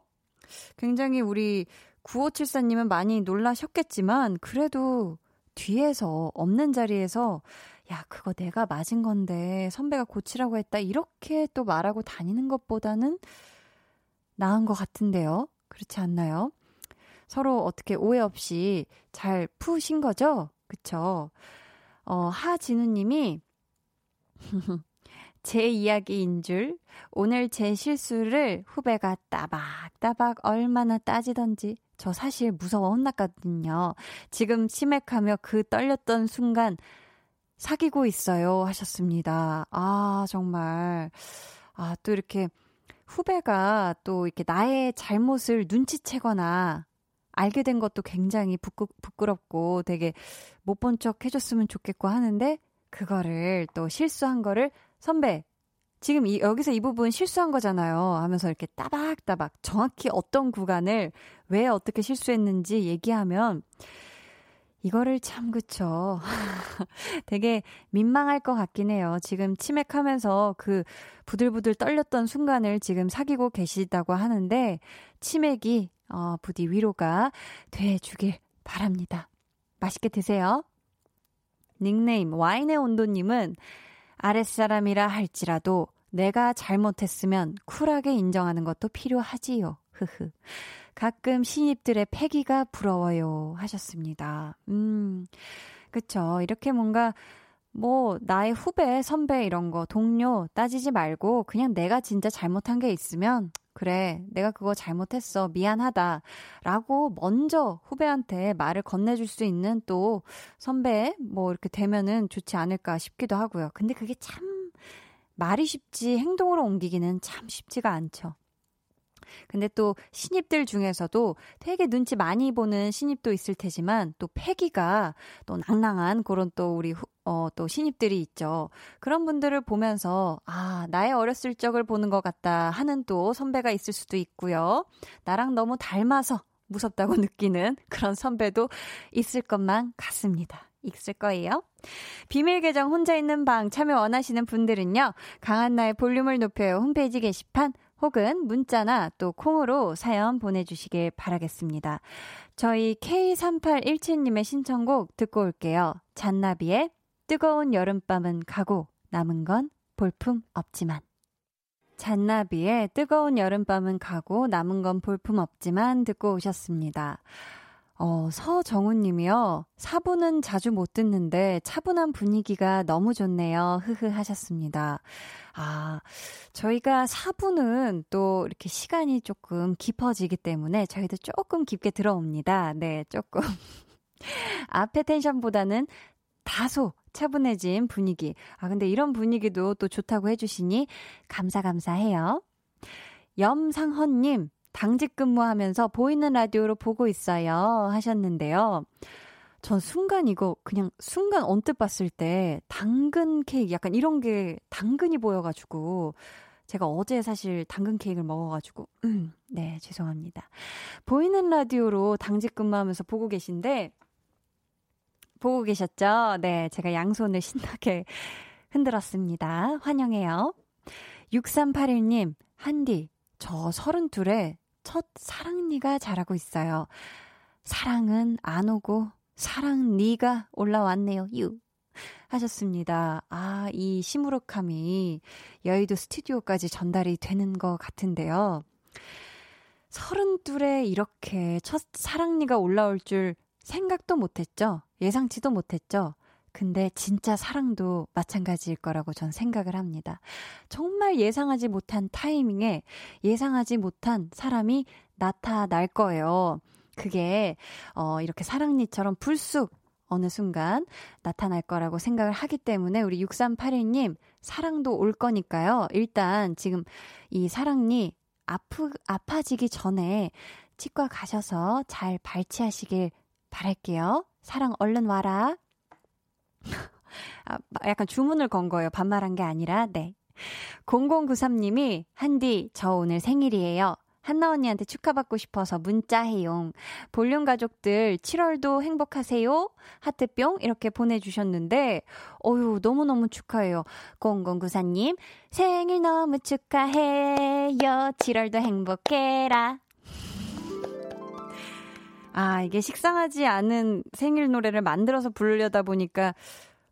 굉장히 우리 9574님은 많이 놀라셨겠지만, 그래도 뒤에서, 없는 자리에서, 야, 그거 내가 맞은 건데, 선배가 고치라고 했다. 이렇게 또 말하고 다니는 것보다는 나은 것 같은데요. 그렇지 않나요? 서로 어떻게 오해 없이 잘 푸신 거죠? 그쵸? 어, 하진우 님이, 제 이야기인 줄 오늘 제 실수를 후배가 따박따박 얼마나 따지던지 저 사실 무서워 혼났거든요. 지금 치맥하며 그 떨렸던 순간 사귀고 있어요 하셨습니다. 아 정말 아 또 이렇게 후배가 또 이렇게 나의 잘못을 눈치채거나 알게 된 것도 굉장히 부끄, 부끄럽고 되게 못 본 척 해줬으면 좋겠고 하는데 그거를 또 실수한 거를 선배, 지금 이, 여기서 이 부분 실수한 거잖아요. 하면서 이렇게 따박따박 정확히 어떤 구간을 왜 어떻게 실수했는지 얘기하면 이거를 참 그쵸. 되게 민망할 것 같긴 해요. 지금 치맥하면서 그 부들부들 떨렸던 순간을 지금 사귀고 계시다고 하는데 치맥이 어, 부디 위로가 돼 주길 바랍니다. 맛있게 드세요. 닉네임 와인의 온도님은 아랫사람이라 할지라도 내가 잘못했으면 쿨하게 인정하는 것도 필요하지요. 흐흐. 가끔 신입들의 패기가 부러워요. 하셨습니다. 음, 그쵸. 이렇게 뭔가, 뭐, 나의 후배, 선배 이런 거, 동료 따지지 말고 그냥 내가 진짜 잘못한 게 있으면, 그래, 내가 그거 잘못했어. 미안하다. 라고 먼저 후배한테 말을 건네줄 수 있는 또 선배, 뭐 이렇게 되면은 좋지 않을까 싶기도 하고요. 근데 그게 참 말이 쉽지 행동으로 옮기기는 참 쉽지가 않죠. 근데 또 신입들 중에서도 되게 눈치 많이 보는 신입도 있을 테지만 또 패기가 또 낭낭한 그런 또 우리 후, 어, 또 신입들이 있죠. 그런 분들을 보면서 아, 나의 어렸을 적을 보는 것 같다 하는 또 선배가 있을 수도 있고요. 나랑 너무 닮아서 무섭다고 느끼는 그런 선배도 있을 것만 같습니다. 있을 거예요. 비밀 계정 혼자 있는 방 참여 원하시는 분들은요. 강한나의 볼륨을 높여요 홈페이지 게시판 혹은 문자나 또 콩으로 사연 보내주시길 바라겠습니다. 저희 K3817님의 신청곡 듣고 올게요. 잔나비의 뜨거운 여름밤은 가고 남은 건 볼품 없지만. 잔나비의 뜨거운 여름밤은 가고 남은 건 볼품 없지만 듣고 오셨습니다. 어, 서정훈 님이요. 사부는 자주 못 듣는데 차분한 분위기가 너무 좋네요. 흐흐 하셨습니다. 아, 저희가 사부는 또 이렇게 시간이 조금 깊어지기 때문에 저희도 조금 깊게 들어옵니다. 네, 조금. 앞에 텐션보다는 다소 차분해진 분위기. 아, 근데 이런 분위기도 또 좋다고 해주시니 감사, 감사해요. 염상헌님, 당직 근무하면서 보이는 라디오로 보고 있어요. 하셨는데요. 전 순간 이거 그냥 순간 언뜻 봤을 때 당근 케이크 약간 이런 게 당근이 보여가지고 제가 어제 사실 당근 케이크를 먹어가지고 음, 네 죄송합니다. 보이는 라디오로 당직 근무하면서 보고 계신데 보고 계셨죠? 네 제가 양손을 신나게 흔들었습니다. 환영해요. 6381님 한디 저 32에 첫 사랑니가 자라고 있어요. 사랑은 안 오고 사랑 니가 올라왔네요. 유. 하셨습니다. 아, 이 시무룩함이 여의도 스튜디오까지 전달이 되는 것 같은데요. 서른둘에 이렇게 첫 사랑니가 올라올 줄 생각도 못했죠. 예상치도 못했죠. 근데 진짜 사랑도 마찬가지일 거라고 전 생각을 합니다. 정말 예상하지 못한 타이밍에 예상하지 못한 사람이 나타날 거예요. 그게, 어, 이렇게 사랑니처럼 불쑥 어느 순간 나타날 거라고 생각을 하기 때문에 우리 6381님, 사랑도 올 거니까요. 일단 지금 이 사랑니 아프, 아파지기 전에 치과 가셔서 잘 발치하시길 바랄게요. 사랑 얼른 와라. 아, 약간 주문을 건 거예요. 반말한 게 아니라, 네. 0093님이, 한디, 저 오늘 생일이에요. 한나 언니한테 축하받고 싶어서 문자해용. 볼륨 가족들 7월도 행복하세요. 하트뿅 이렇게 보내주셨는데, 어유 너무너무 축하해요. 0094님, 생일 너무 축하해요. 7월도 행복해라. 아, 이게 식상하지 않은 생일 노래를 만들어서 부르려다 보니까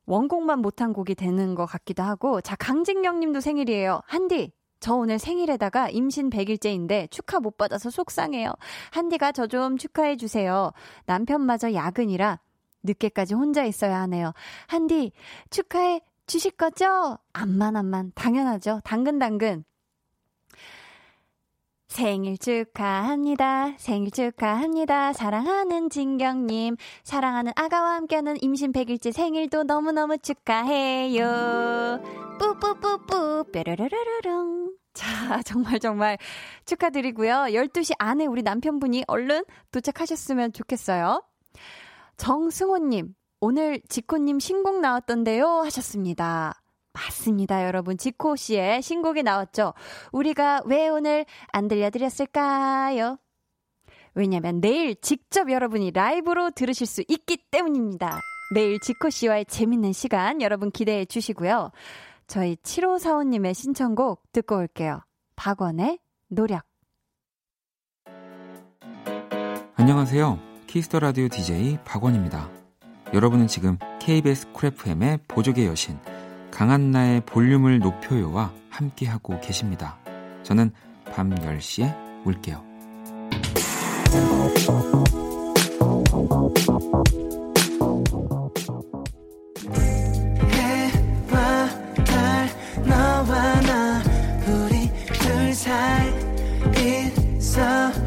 원곡만 못한 곡이 되는 것 같기도 하고. 자, 강진경 님도 생일이에요. 한디, 저 오늘 생일에다가 임신 100일째인데 축하 못 받아서 속상해요. 한디가 저 좀 축하해 주세요. 남편마저 야근이라 늦게까지 혼자 있어야 하네요. 한디, 축하해 주실 거죠? 암만 암만 당연하죠. 당근 당근. 생일 축하합니다. 생일 축하합니다. 사랑하는 진경님. 사랑하는 아가와 함께하는 임신 100일째 생일도 너무너무 축하해요. 뿌뿌뿌뿌, 뾰르르르르릉. 자, 정말 정말 축하드리고요. 12시 안에 우리 남편분이 얼른 도착하셨으면 좋겠어요. 정승호님, 오늘 지코님 신곡 나왔던데요? 하셨습니다. 맞습니다, 여러분. 지코 씨의 신곡이 나왔죠. 우리가 왜 오늘 안 들려드렸을까요? 왜냐면 내일 직접 여러분이 라이브로 들으실 수 있기 때문입니다. 내일 지코 씨와의 재밌는 시간 여러분 기대해 주시고요. 저희 7545님의 신청곡 듣고 올게요. 박원의 노력. 안녕하세요. 키스 더 라디오 DJ 박원입니다. 여러분은 지금 KBS 쿨프엠의 보조개 여신 강한나의 볼륨을 높여요와 함께하고 계십니다. 저는 밤 10시에 올게요. 있어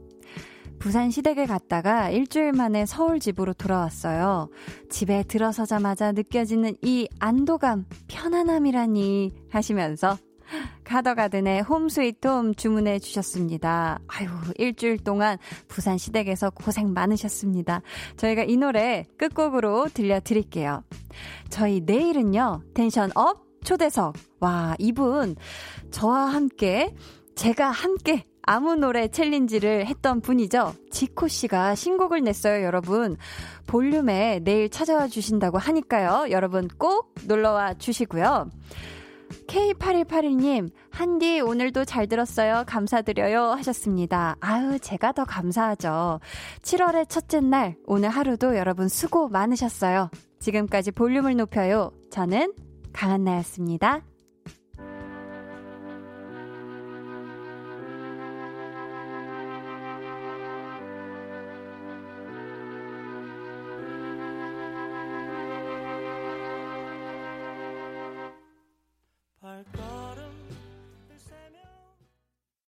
부산 시댁에 갔다가 일주일 만에 서울 집으로 돌아왔어요. 집에 들어서자마자 느껴지는 이 안도감, 편안함이라니 하시면서 카더가든의 Home Sweet Home 주문해 주셨습니다. 아유, 일주일 동안 부산 시댁에서 고생 많으셨습니다. 저희가 이 노래 끝곡으로 들려드릴게요. 저희 내일은요, tension up 초대석. 와, 이분 저와 함께, 제가 함께 아무 노래 챌린지를 했던 분이죠. 지코 씨가 신곡을 냈어요, 여러분. 볼륨에 내일 찾아와 주신다고 하니까요. 여러분 꼭 놀러와 주시고요. K8181님, 한디 오늘도 잘 들었어요. 감사드려요. 하셨습니다. 아유, 제가 더 감사하죠. 7월의 첫째 날, 오늘 하루도 여러분 수고 많으셨어요. 지금까지 볼륨을 높여요. 저는 강한나였습니다.